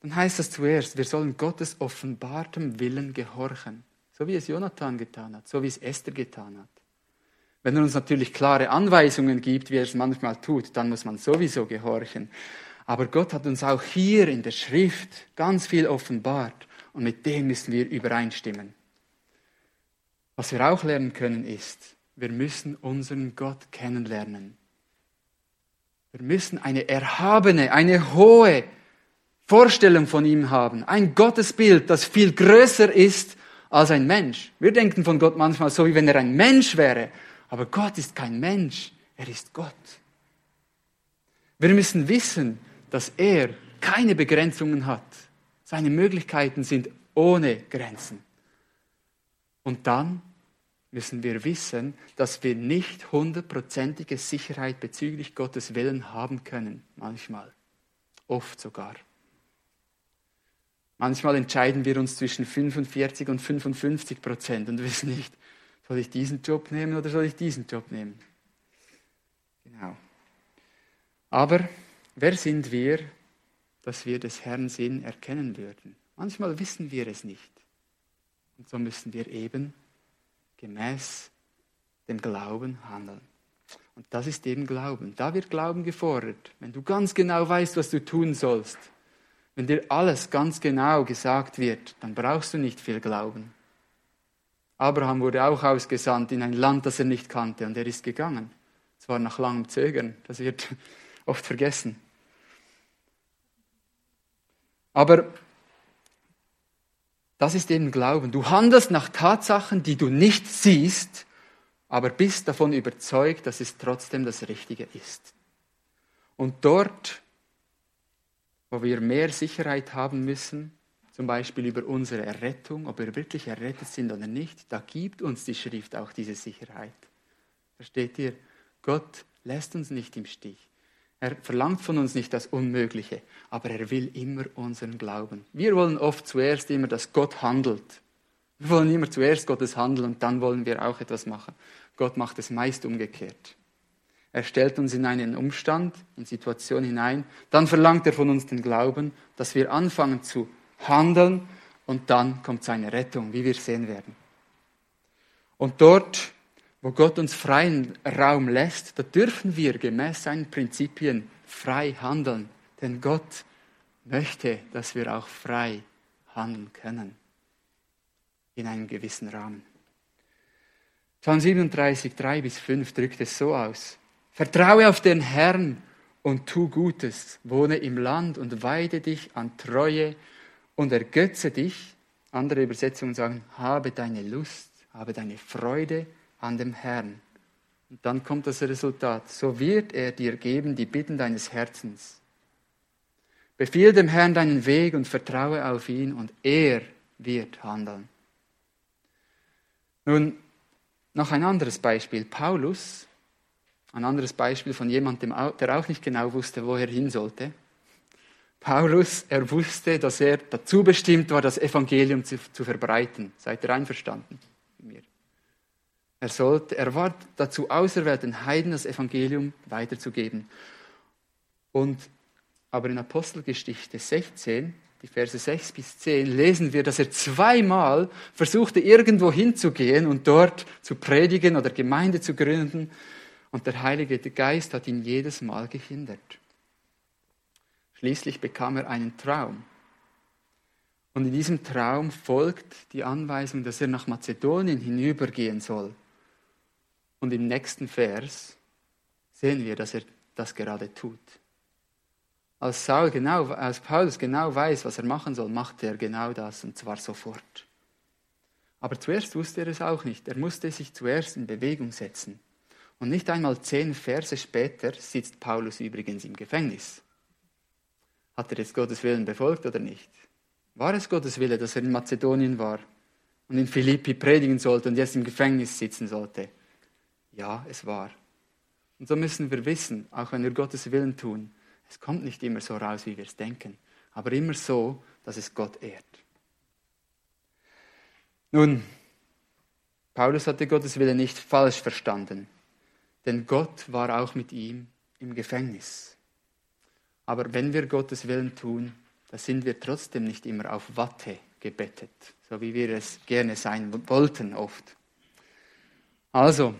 dann heißt das zuerst, wir sollen Gottes offenbartem Willen gehorchen, so wie es Jonathan getan hat, so wie es Esther getan hat. Wenn er uns natürlich klare Anweisungen gibt, wie er es manchmal tut, dann muss man sowieso gehorchen. Aber Gott hat uns auch hier in der Schrift ganz viel offenbart und mit dem müssen wir übereinstimmen. Was wir auch lernen können ist, wir müssen unseren Gott kennenlernen. Wir müssen eine erhabene, eine hohe Vorstellung von ihm haben. Ein Gottesbild, das viel größer ist als ein Mensch. Wir denken von Gott manchmal so, wie wenn er ein Mensch wäre. Aber Gott ist kein Mensch, er ist Gott. Wir müssen wissen, dass er keine Begrenzungen hat. Seine Möglichkeiten sind ohne Grenzen. Und dann müssen wir wissen, dass wir nicht hundertprozentige Sicherheit bezüglich Gottes Willen haben können. Manchmal. Oft sogar. Manchmal entscheiden wir uns zwischen 45 und 55 Prozent und wissen nicht, soll ich diesen Job nehmen oder soll ich diesen Job nehmen? Genau. Aber wer sind wir, dass wir des Herrn Sinn erkennen würden? Manchmal wissen wir es nicht. Und so müssen wir eben gemäß dem Glauben handeln. Und das ist eben Glauben. Da wird Glauben gefordert. Wenn du ganz genau weißt, was du tun sollst, wenn dir alles ganz genau gesagt wird, dann brauchst du nicht viel Glauben. Abraham wurde auch ausgesandt in ein Land, das er nicht kannte, und er ist gegangen. Zwar nach langem Zögern, das wird oft vergessen. Aber das ist eben Glauben. Du handelst nach Tatsachen, die du nicht siehst, aber bist davon überzeugt, dass es trotzdem das Richtige ist. Und dort, wo wir mehr Sicherheit haben müssen, zum Beispiel über unsere Errettung, ob wir wirklich errettet sind oder nicht, da gibt uns die Schrift auch diese Sicherheit. Versteht ihr? Gott lässt uns nicht im Stich. Er verlangt von uns nicht das Unmögliche, aber er will immer unseren Glauben. Wir wollen oft zuerst immer, dass Gott handelt. Wir wollen immer zuerst Gottes Handeln und dann wollen wir auch etwas machen. Gott macht es meist umgekehrt. Er stellt uns in einen Umstand, in Situation hinein, dann verlangt er von uns den Glauben, dass wir anfangen zu handeln und dann kommt seine Rettung, wie wir sehen werden. Und dort wo Gott uns freien Raum lässt, da dürfen wir gemäß seinen Prinzipien frei handeln. Denn Gott möchte, dass wir auch frei handeln können. In einem gewissen Rahmen. Psalm 37, 3 bis 5 drückt es so aus. Vertraue auf den Herrn und tu Gutes. Wohne im Land und weide dich an Treue und ergötze dich. Andere Übersetzungen sagen, habe deine Lust, habe deine Freude an dem Herrn. Und dann kommt das Resultat. So wird er dir geben die Bitten deines Herzens. Befiehl dem Herrn deinen Weg und vertraue auf ihn und er wird handeln. Nun, noch ein anderes Beispiel. Paulus, ein anderes Beispiel von jemandem, der auch nicht genau wusste, wo er hin sollte. Paulus, er wusste, dass er dazu bestimmt war, das Evangelium zu, zu verbreiten. Seid ihr einverstanden mit mir? Er, sollte, er war dazu auserwählt, den Heiden das Evangelium weiterzugeben. Und, aber in Apostelgeschichte 16, die Verse 6 bis 10, lesen wir, dass er zweimal versuchte, irgendwo hinzugehen und dort zu predigen oder Gemeinde zu gründen. Und der Heilige Geist hat ihn jedes Mal gehindert. Schließlich bekam er einen Traum. Und in diesem Traum folgt die Anweisung, dass er nach Mazedonien hinübergehen soll. Und im nächsten Vers sehen wir, dass er das gerade tut. Als, Saul genau, als Paulus genau weiß, was er machen soll, macht er genau das und zwar sofort. Aber zuerst wusste er es auch nicht. Er musste sich zuerst in Bewegung setzen. Und nicht einmal zehn Verse später sitzt Paulus übrigens im Gefängnis. Hat er jetzt Gottes Willen befolgt oder nicht? War es Gottes Wille, dass er in Mazedonien war und in Philippi predigen sollte und jetzt im Gefängnis sitzen sollte? Ja, es war. Und so müssen wir wissen, auch wenn wir Gottes Willen tun, es kommt nicht immer so raus, wie wir es denken, aber immer so, dass es Gott ehrt. Nun, Paulus hatte Gottes Wille nicht falsch verstanden, denn Gott war auch mit ihm im Gefängnis. Aber wenn wir Gottes Willen tun, da sind wir trotzdem nicht immer auf Watte gebettet, so wie wir es gerne sein wollten oft. Also,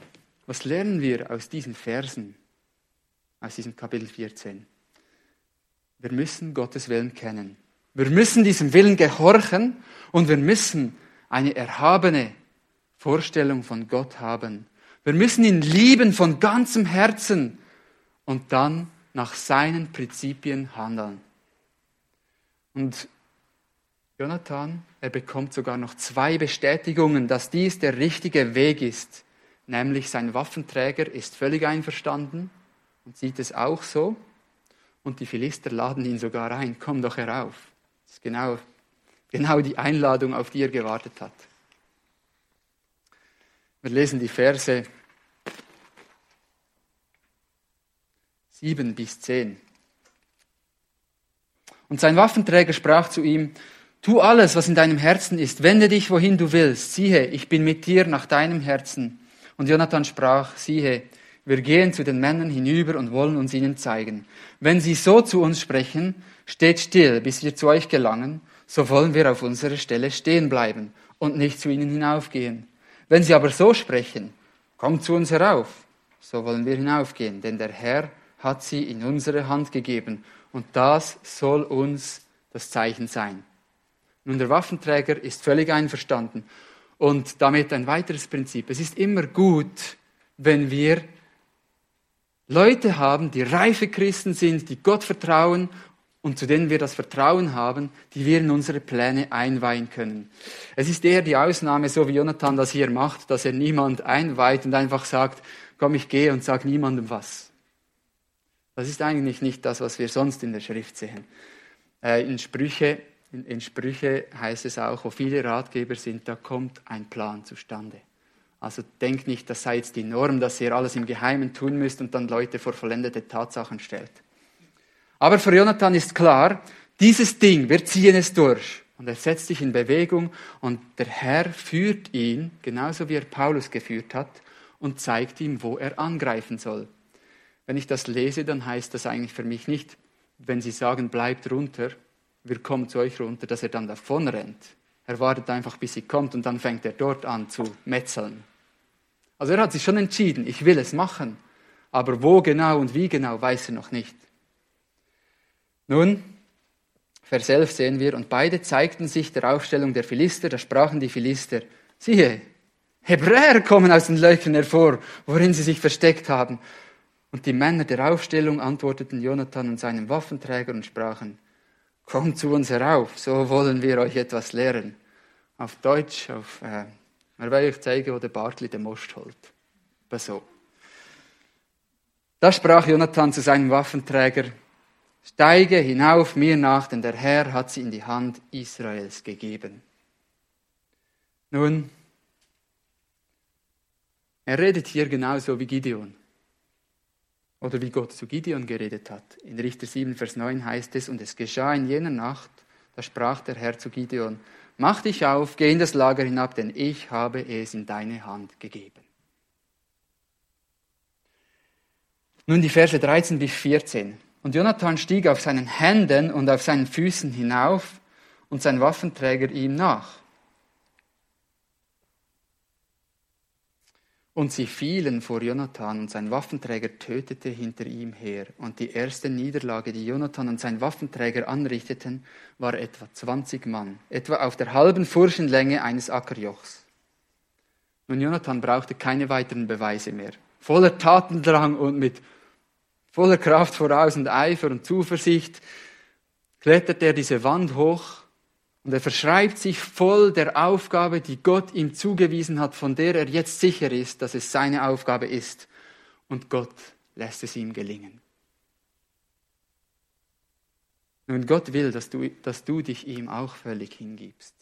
was lernen wir aus diesen Versen, aus diesem Kapitel 14? Wir müssen Gottes Willen kennen. Wir müssen diesem Willen gehorchen und wir müssen eine erhabene Vorstellung von Gott haben. Wir müssen ihn lieben von ganzem Herzen und dann nach seinen Prinzipien handeln. Und Jonathan, er bekommt sogar noch zwei Bestätigungen, dass dies der richtige Weg ist. Nämlich sein Waffenträger ist völlig einverstanden und sieht es auch so. Und die Philister laden ihn sogar ein, komm doch herauf. Das ist genau, genau die Einladung, auf die er gewartet hat. Wir lesen die Verse 7 bis 10. Und sein Waffenträger sprach zu ihm, Tu alles, was in deinem Herzen ist, wende dich, wohin du willst. Siehe, ich bin mit dir nach deinem Herzen. Und Jonathan sprach, siehe, wir gehen zu den Männern hinüber und wollen uns ihnen zeigen. Wenn sie so zu uns sprechen, steht still, bis wir zu euch gelangen, so wollen wir auf unserer Stelle stehen bleiben und nicht zu ihnen hinaufgehen. Wenn sie aber so sprechen, kommt zu uns herauf, so wollen wir hinaufgehen, denn der Herr hat sie in unsere Hand gegeben und das soll uns das Zeichen sein. Nun, der Waffenträger ist völlig einverstanden. Und damit ein weiteres Prinzip. Es ist immer gut, wenn wir Leute haben, die reife Christen sind, die Gott vertrauen und zu denen wir das Vertrauen haben, die wir in unsere Pläne einweihen können. Es ist eher die Ausnahme, so wie Jonathan das hier macht, dass er niemand einweiht und einfach sagt, komm, ich gehe und sag niemandem was. Das ist eigentlich nicht das, was wir sonst in der Schrift sehen. Äh, in Sprüche, in, in Sprüche heißt es auch, wo viele Ratgeber sind, da kommt ein Plan zustande. Also denkt nicht, das sei jetzt die Norm, dass ihr alles im Geheimen tun müsst und dann Leute vor vollendete Tatsachen stellt. Aber für Jonathan ist klar, dieses Ding, wir ziehen es durch. Und er setzt sich in Bewegung und der Herr führt ihn, genauso wie er Paulus geführt hat, und zeigt ihm, wo er angreifen soll. Wenn ich das lese, dann heißt das eigentlich für mich nicht, wenn Sie sagen, bleibt runter, wir kommen zu euch runter, dass er dann davon rennt. Er wartet einfach, bis sie kommt und dann fängt er dort an zu metzeln. Also er hat sich schon entschieden, ich will es machen, aber wo genau und wie genau weiß er noch nicht. Nun, Vers 11 sehen wir, und beide zeigten sich der Aufstellung der Philister, da sprachen die Philister, siehe, Hebräer kommen aus den Löchern hervor, worin sie sich versteckt haben. Und die Männer der Aufstellung antworteten Jonathan und seinem Waffenträger und sprachen, kommt zu uns herauf, so wollen wir euch etwas lehren. Auf Deutsch, auf, äh, wir wollen euch zeigen, wo der Bartli den Most holt. Aber so. Da sprach Jonathan zu seinem Waffenträger, steige hinauf mir nach, denn der Herr hat sie in die Hand Israels gegeben. Nun, er redet hier genauso wie Gideon. Oder wie Gott zu Gideon geredet hat. In Richter 7, Vers 9 heißt es, und es geschah in jener Nacht, da sprach der Herr zu Gideon, mach dich auf, geh in das Lager hinab, denn ich habe es in deine Hand gegeben. Nun die Verse 13 bis 14. Und Jonathan stieg auf seinen Händen und auf seinen Füßen hinauf und sein Waffenträger ihm nach. Und sie fielen vor Jonathan und sein Waffenträger tötete hinter ihm her. Und die erste Niederlage, die Jonathan und sein Waffenträger anrichteten, war etwa 20 Mann, etwa auf der halben Furchenlänge eines Ackerjochs. Nun, Jonathan brauchte keine weiteren Beweise mehr. Voller Tatendrang und mit voller Kraft voraus und Eifer und Zuversicht kletterte er diese Wand hoch und er verschreibt sich voll der Aufgabe, die Gott ihm zugewiesen hat, von der er jetzt sicher ist, dass es seine Aufgabe ist. Und Gott lässt es ihm gelingen. Nun, Gott will, dass du, dass du dich ihm auch völlig hingibst.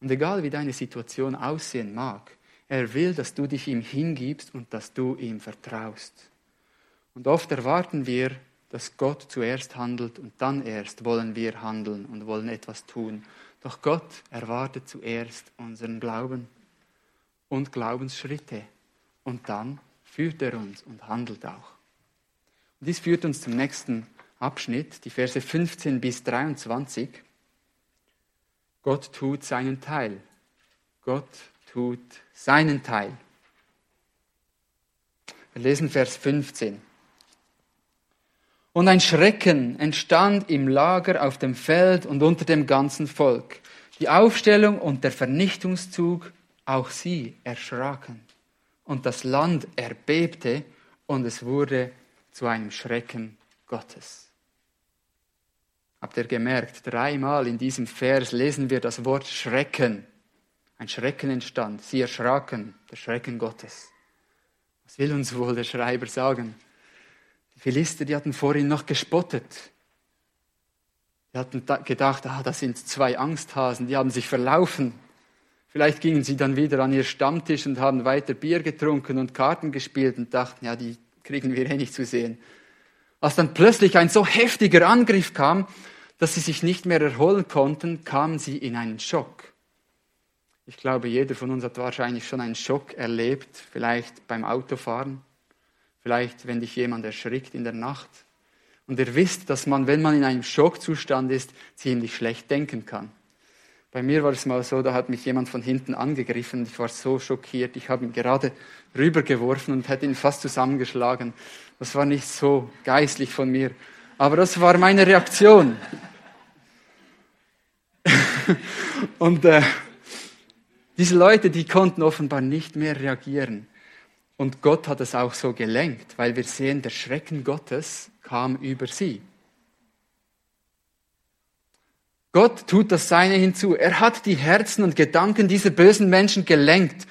Und egal wie deine Situation aussehen mag, er will, dass du dich ihm hingibst und dass du ihm vertraust. Und oft erwarten wir, dass Gott zuerst handelt und dann erst wollen wir handeln und wollen etwas tun. Doch Gott erwartet zuerst unseren Glauben und Glaubensschritte und dann führt er uns und handelt auch. Und dies führt uns zum nächsten Abschnitt, die Verse 15 bis 23. Gott tut seinen Teil. Gott tut seinen Teil. Wir lesen Vers 15. Und ein Schrecken entstand im Lager auf dem Feld und unter dem ganzen Volk. Die Aufstellung und der Vernichtungszug, auch sie erschraken. Und das Land erbebte und es wurde zu einem Schrecken Gottes. Habt ihr gemerkt, dreimal in diesem Vers lesen wir das Wort Schrecken. Ein Schrecken entstand. Sie erschraken, der Schrecken Gottes. Was will uns wohl der Schreiber sagen? Die Philister, die hatten vorhin noch gespottet. Die hatten gedacht, ah, das sind zwei Angsthasen, die haben sich verlaufen. Vielleicht gingen sie dann wieder an ihr Stammtisch und haben weiter Bier getrunken und Karten gespielt und dachten, ja, die kriegen wir eh nicht zu sehen. Als dann plötzlich ein so heftiger Angriff kam, dass sie sich nicht mehr erholen konnten, kamen sie in einen Schock. Ich glaube, jeder von uns hat wahrscheinlich schon einen Schock erlebt, vielleicht beim Autofahren, vielleicht wenn dich jemand erschrickt in der Nacht. Und ihr wisst, dass man, wenn man in einem Schockzustand ist, ziemlich schlecht denken kann. Bei mir war es mal so, da hat mich jemand von hinten angegriffen. Ich war so schockiert. Ich habe ihn gerade rübergeworfen und hätte ihn fast zusammengeschlagen. Das war nicht so geistlich von mir. Aber das war meine Reaktion. und äh, diese Leute, die konnten offenbar nicht mehr reagieren. Und Gott hat es auch so gelenkt, weil wir sehen, der Schrecken Gottes kam über sie. Gott tut das Seine hinzu. Er hat die Herzen und Gedanken dieser bösen Menschen gelenkt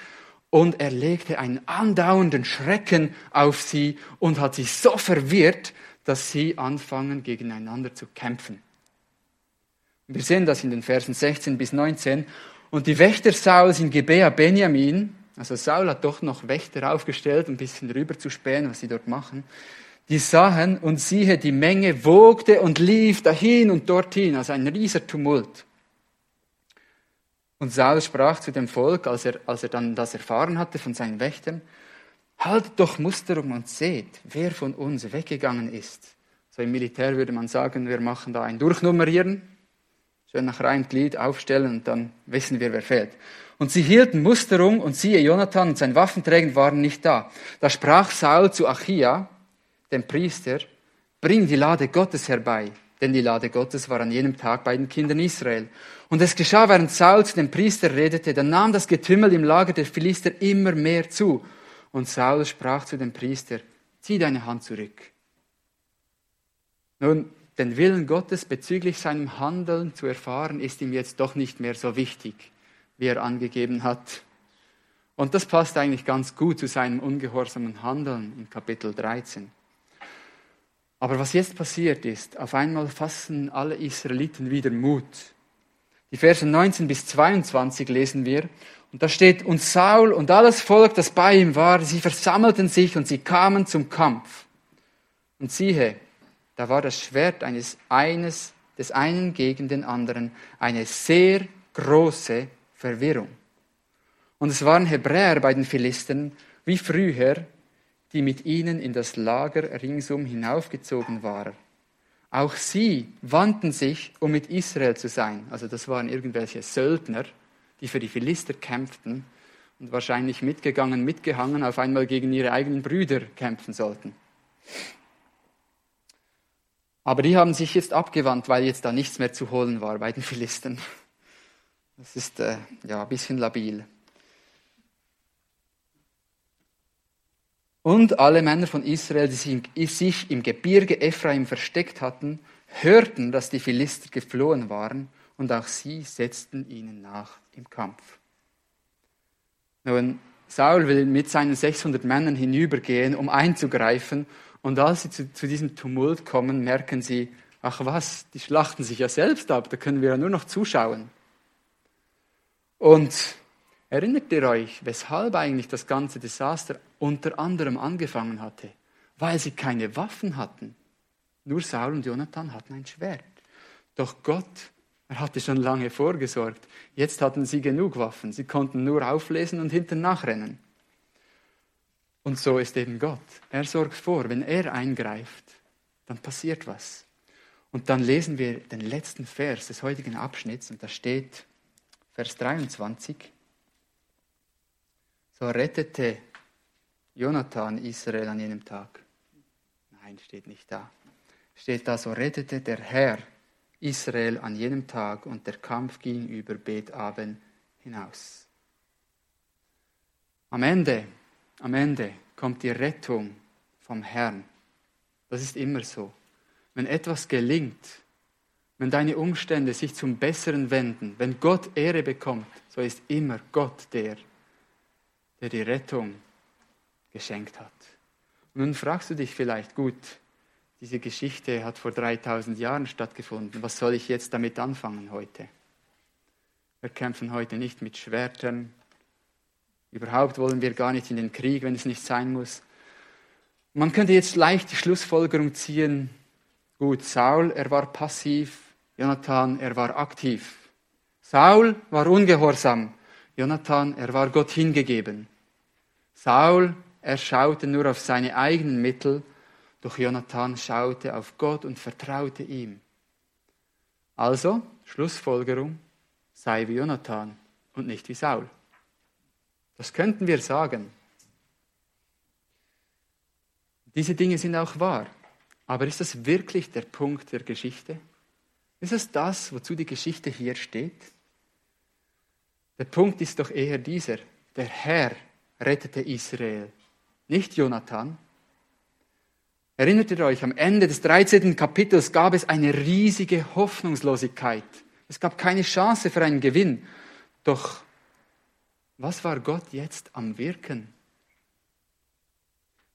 und er legte einen andauernden Schrecken auf sie und hat sie so verwirrt, dass sie anfangen, gegeneinander zu kämpfen. Wir sehen das in den Versen 16 bis 19. Und die Wächter Sauls in Gebea Benjamin, also Saul hat doch noch Wächter aufgestellt, um ein bisschen rüber zu spähen, was sie dort machen, die sahen und siehe, die Menge wogte und lief dahin und dorthin, also ein rieser Tumult. Und Saul sprach zu dem Volk, als er, als er dann das erfahren hatte von seinen Wächtern, haltet doch Musterung und seht, wer von uns weggegangen ist. So im Militär würde man sagen, wir machen da ein Durchnummerieren, schön nach Reihen Glied aufstellen und dann wissen wir, wer fehlt. Und sie hielten Musterung und siehe, Jonathan und sein Waffenträger waren nicht da. Da sprach Saul zu Achia, dem Priester, bring die Lade Gottes herbei. Denn die Lade Gottes war an jenem Tag bei den Kindern Israel. Und es geschah, während Saul zu dem Priester redete, dann nahm das Getümmel im Lager der Philister immer mehr zu. Und Saul sprach zu dem Priester, zieh deine Hand zurück. Nun, den Willen Gottes bezüglich seinem Handeln zu erfahren, ist ihm jetzt doch nicht mehr so wichtig, wie er angegeben hat. Und das passt eigentlich ganz gut zu seinem ungehorsamen Handeln in Kapitel 13. Aber was jetzt passiert ist, auf einmal fassen alle Israeliten wieder Mut. Die Verse 19 bis 22 lesen wir. Und da steht, und Saul und alles Volk, das bei ihm war, sie versammelten sich und sie kamen zum Kampf. Und siehe, da war das Schwert eines eines, des einen gegen den anderen, eine sehr große Verwirrung. Und es waren Hebräer bei den Philistern, wie früher, die mit ihnen in das Lager ringsum hinaufgezogen waren. Auch sie wandten sich, um mit Israel zu sein. Also das waren irgendwelche Söldner, die für die Philister kämpften und wahrscheinlich mitgegangen, mitgehangen, auf einmal gegen ihre eigenen Brüder kämpfen sollten. Aber die haben sich jetzt abgewandt, weil jetzt da nichts mehr zu holen war bei den Philistern. Das ist äh, ja ein bisschen labil. Und alle Männer von Israel, die sich im Gebirge Ephraim versteckt hatten, hörten, dass die Philister geflohen waren, und auch sie setzten ihnen nach im Kampf. Nun, Saul will mit seinen 600 Männern hinübergehen, um einzugreifen, und als sie zu, zu diesem Tumult kommen, merken sie, ach was, die schlachten sich ja selbst ab, da können wir ja nur noch zuschauen. Und Erinnert ihr euch, weshalb eigentlich das ganze Desaster unter anderem angefangen hatte? Weil sie keine Waffen hatten. Nur Saul und Jonathan hatten ein Schwert. Doch Gott, er hatte schon lange vorgesorgt. Jetzt hatten sie genug Waffen. Sie konnten nur auflesen und hinten nachrennen. Und so ist eben Gott. Er sorgt vor, wenn er eingreift, dann passiert was. Und dann lesen wir den letzten Vers des heutigen Abschnitts und da steht Vers 23. So rettete Jonathan Israel an jenem Tag. Nein, steht nicht da. Steht da, so rettete der Herr Israel an jenem Tag und der Kampf ging über Bet-Aben hinaus. Am Ende, am Ende kommt die Rettung vom Herrn. Das ist immer so. Wenn etwas gelingt, wenn deine Umstände sich zum Besseren wenden, wenn Gott Ehre bekommt, so ist immer Gott der, der die Rettung geschenkt hat. Und nun fragst du dich vielleicht, gut, diese Geschichte hat vor 3000 Jahren stattgefunden, was soll ich jetzt damit anfangen heute? Wir kämpfen heute nicht mit Schwertern, überhaupt wollen wir gar nicht in den Krieg, wenn es nicht sein muss. Man könnte jetzt leicht die Schlussfolgerung ziehen, gut, Saul, er war passiv, Jonathan, er war aktiv. Saul war ungehorsam, Jonathan, er war Gott hingegeben. Saul, er schaute nur auf seine eigenen Mittel, doch Jonathan schaute auf Gott und vertraute ihm. Also, Schlussfolgerung, sei wie Jonathan und nicht wie Saul. Das könnten wir sagen. Diese Dinge sind auch wahr. Aber ist das wirklich der Punkt der Geschichte? Ist es das, wozu die Geschichte hier steht? Der Punkt ist doch eher dieser. Der Herr rettete Israel, nicht Jonathan. Erinnert ihr euch, am Ende des 13. Kapitels gab es eine riesige Hoffnungslosigkeit. Es gab keine Chance für einen Gewinn. Doch was war Gott jetzt am Wirken?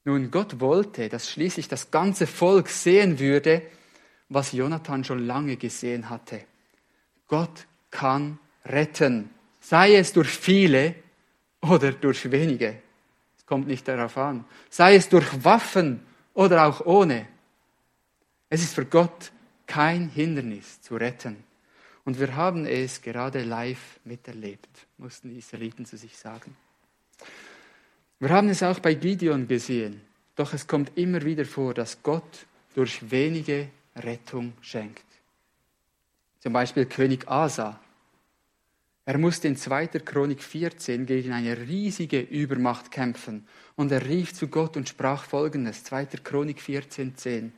Nun, Gott wollte, dass schließlich das ganze Volk sehen würde, was Jonathan schon lange gesehen hatte. Gott kann retten, sei es durch viele oder durch wenige. Es kommt nicht darauf an. Sei es durch Waffen oder auch ohne. Es ist für Gott kein Hindernis zu retten. Und wir haben es gerade live miterlebt, mussten die Israeliten zu sich sagen. Wir haben es auch bei Gideon gesehen, doch es kommt immer wieder vor, dass Gott durch wenige Rettung schenkt. Zum Beispiel König Asa. Er musste in 2. Chronik 14 gegen eine riesige Übermacht kämpfen und er rief zu Gott und sprach folgendes, 2. Chronik 14, 10.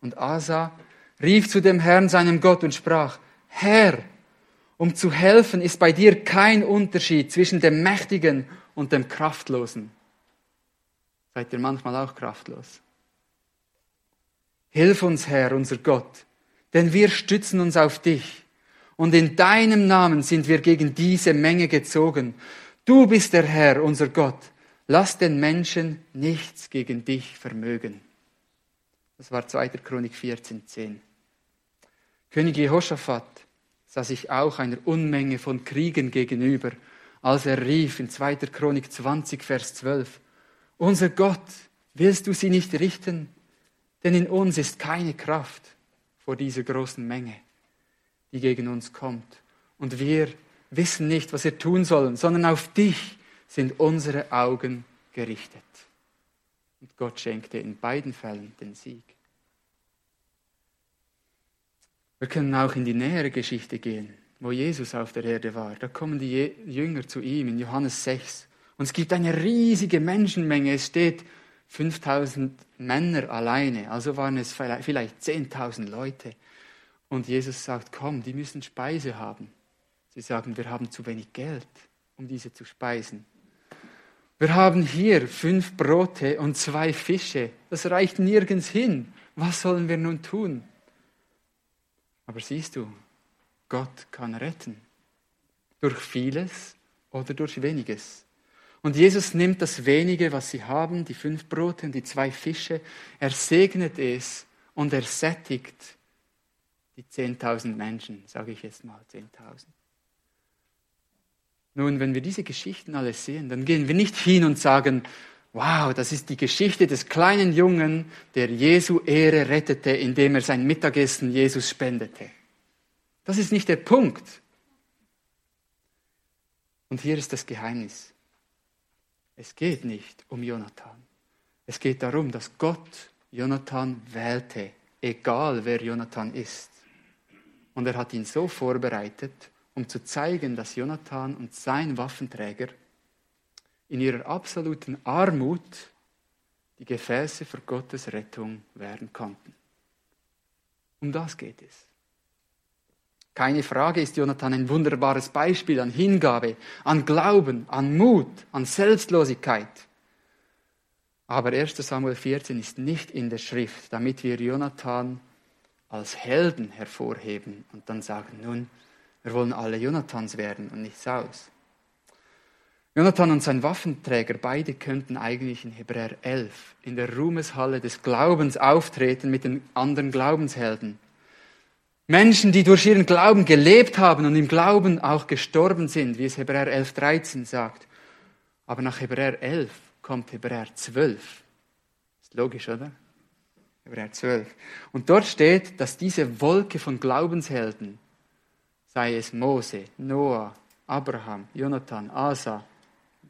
Und Asa rief zu dem Herrn, seinem Gott, und sprach, Herr, um zu helfen ist bei dir kein Unterschied zwischen dem Mächtigen und dem Kraftlosen. Seid ihr manchmal auch kraftlos? Hilf uns, Herr, unser Gott, denn wir stützen uns auf dich. Und in deinem Namen sind wir gegen diese Menge gezogen. Du bist der Herr, unser Gott. Lass den Menschen nichts gegen dich vermögen. Das war 2. Chronik 14, 10. König Jehoshaphat sah sich auch einer Unmenge von Kriegen gegenüber, als er rief in 2. Chronik 20, Vers 12, unser Gott, willst du sie nicht richten? Denn in uns ist keine Kraft vor dieser großen Menge, die gegen uns kommt. Und wir wissen nicht, was wir tun sollen, sondern auf dich sind unsere Augen gerichtet. Und Gott schenkte in beiden Fällen den Sieg. Wir können auch in die nähere Geschichte gehen, wo Jesus auf der Erde war. Da kommen die Jünger zu ihm in Johannes 6 und es gibt eine riesige Menschenmenge. Es steht 5000 Männer alleine, also waren es vielleicht 10.000 Leute. Und Jesus sagt, komm, die müssen Speise haben. Sie sagen, wir haben zu wenig Geld, um diese zu speisen. Wir haben hier fünf Brote und zwei Fische. Das reicht nirgends hin. Was sollen wir nun tun? Aber siehst du, Gott kann retten. Durch vieles oder durch weniges. Und Jesus nimmt das wenige, was sie haben, die fünf Brote und die zwei Fische, er segnet es und er sättigt die 10.000 Menschen, sage ich jetzt mal 10.000. Nun, wenn wir diese Geschichten alle sehen, dann gehen wir nicht hin und sagen, wow, das ist die Geschichte des kleinen Jungen, der Jesu Ehre rettete, indem er sein Mittagessen Jesus spendete. Das ist nicht der Punkt. Und hier ist das Geheimnis. Es geht nicht um Jonathan. Es geht darum, dass Gott Jonathan wählte egal wer Jonathan ist. Und er hat ihn so vorbereitet, um zu zeigen, dass Jonathan und sein Waffenträger in ihrer absoluten Armut die Gefäße für Gottes Rettung werden konnten. Um das geht es. Keine Frage ist Jonathan ein wunderbares Beispiel an Hingabe, an Glauben, an Mut, an Selbstlosigkeit. Aber 1 Samuel 14 ist nicht in der Schrift, damit wir Jonathan als Helden hervorheben und dann sagen, nun, wir wollen alle Jonathans werden und nicht Saus. Jonathan und sein Waffenträger, beide könnten eigentlich in Hebräer 11 in der Ruhmeshalle des Glaubens auftreten mit den anderen Glaubenshelden. Menschen, die durch ihren Glauben gelebt haben und im Glauben auch gestorben sind, wie es Hebräer 11, 13 sagt. Aber nach Hebräer 11 kommt Hebräer 12. Ist logisch, oder? Hebräer 12. Und dort steht, dass diese Wolke von Glaubenshelden, sei es Mose, Noah, Abraham, Jonathan, Asa,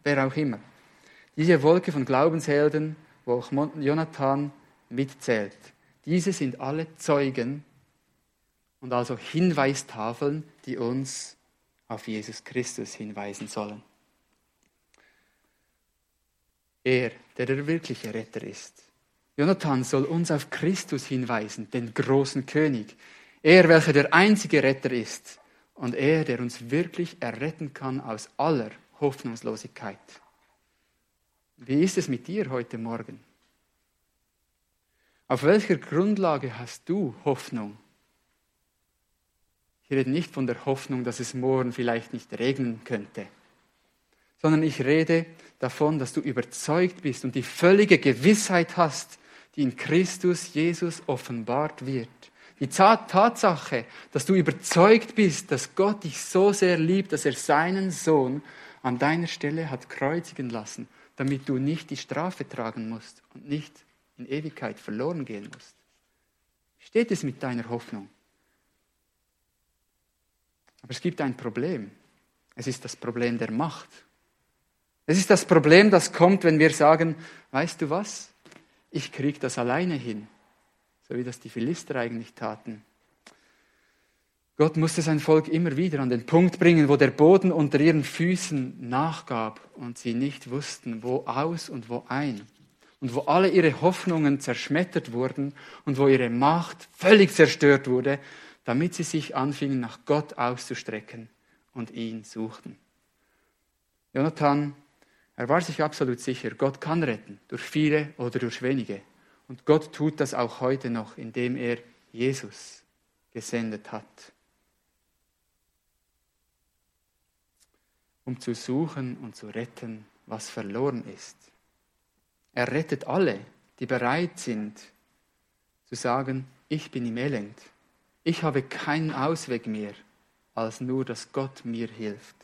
wer auch immer, diese Wolke von Glaubenshelden, wo auch Jonathan mitzählt, diese sind alle Zeugen und also Hinweistafeln, die uns auf Jesus Christus hinweisen sollen. Er, der der wirkliche Retter ist. Jonathan soll uns auf Christus hinweisen, den großen König. Er, welcher der einzige Retter ist und er, der uns wirklich erretten kann aus aller Hoffnungslosigkeit. Wie ist es mit dir heute Morgen? Auf welcher Grundlage hast du Hoffnung? Ich rede nicht von der Hoffnung, dass es morgen vielleicht nicht regnen könnte, sondern ich rede davon, dass du überzeugt bist und die völlige Gewissheit hast, die in Christus Jesus offenbart wird. Die Tatsache, dass du überzeugt bist, dass Gott dich so sehr liebt, dass er seinen Sohn an deiner Stelle hat kreuzigen lassen, damit du nicht die Strafe tragen musst und nicht in Ewigkeit verloren gehen musst. Steht es mit deiner Hoffnung? Aber es gibt ein Problem. Es ist das Problem der Macht. Es ist das Problem, das kommt, wenn wir sagen, weißt du was, ich kriege das alleine hin, so wie das die Philister eigentlich taten. Gott musste sein Volk immer wieder an den Punkt bringen, wo der Boden unter ihren Füßen nachgab und sie nicht wussten, wo aus und wo ein. Und wo alle ihre Hoffnungen zerschmettert wurden und wo ihre Macht völlig zerstört wurde, damit sie sich anfingen, nach Gott auszustrecken und ihn suchten. Jonathan, er war sich absolut sicher, Gott kann retten, durch viele oder durch wenige. Und Gott tut das auch heute noch, indem er Jesus gesendet hat, um zu suchen und zu retten, was verloren ist. Er rettet alle, die bereit sind zu sagen, ich bin im Elend, ich habe keinen Ausweg mehr, als nur, dass Gott mir hilft.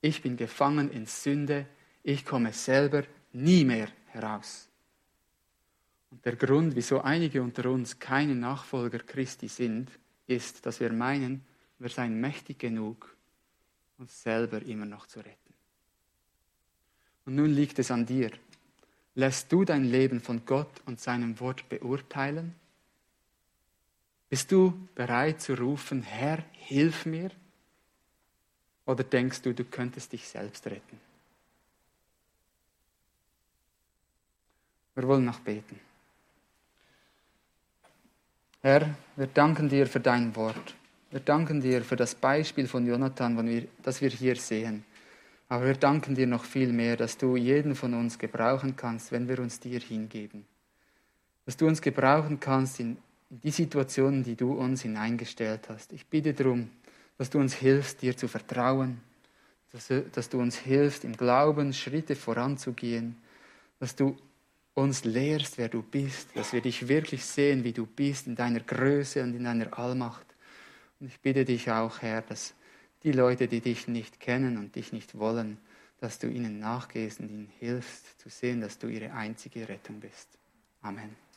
Ich bin gefangen in Sünde, ich komme selber nie mehr heraus. Und der Grund, wieso einige unter uns keine Nachfolger Christi sind, ist, dass wir meinen, wir seien mächtig genug, uns selber immer noch zu retten. Und nun liegt es an dir. Lässt du dein Leben von Gott und seinem Wort beurteilen? Bist du bereit zu rufen, Herr, hilf mir? Oder denkst du, du könntest dich selbst retten? Wir wollen noch beten. Herr, wir danken dir für dein Wort. Wir danken dir für das Beispiel von Jonathan, das wir hier sehen. Aber wir danken dir noch viel mehr, dass du jeden von uns gebrauchen kannst, wenn wir uns dir hingeben. Dass du uns gebrauchen kannst in in die Situationen, die du uns hineingestellt hast. Ich bitte darum, dass du uns hilfst, dir zu vertrauen, dass, dass du uns hilfst, im Glauben Schritte voranzugehen, dass du uns lehrst, wer du bist, dass wir dich wirklich sehen, wie du bist, in deiner Größe und in deiner Allmacht. Und ich bitte dich auch, Herr, dass die Leute, die dich nicht kennen und dich nicht wollen, dass du ihnen nachgehst und ihnen hilfst zu sehen, dass du ihre einzige Rettung bist. Amen.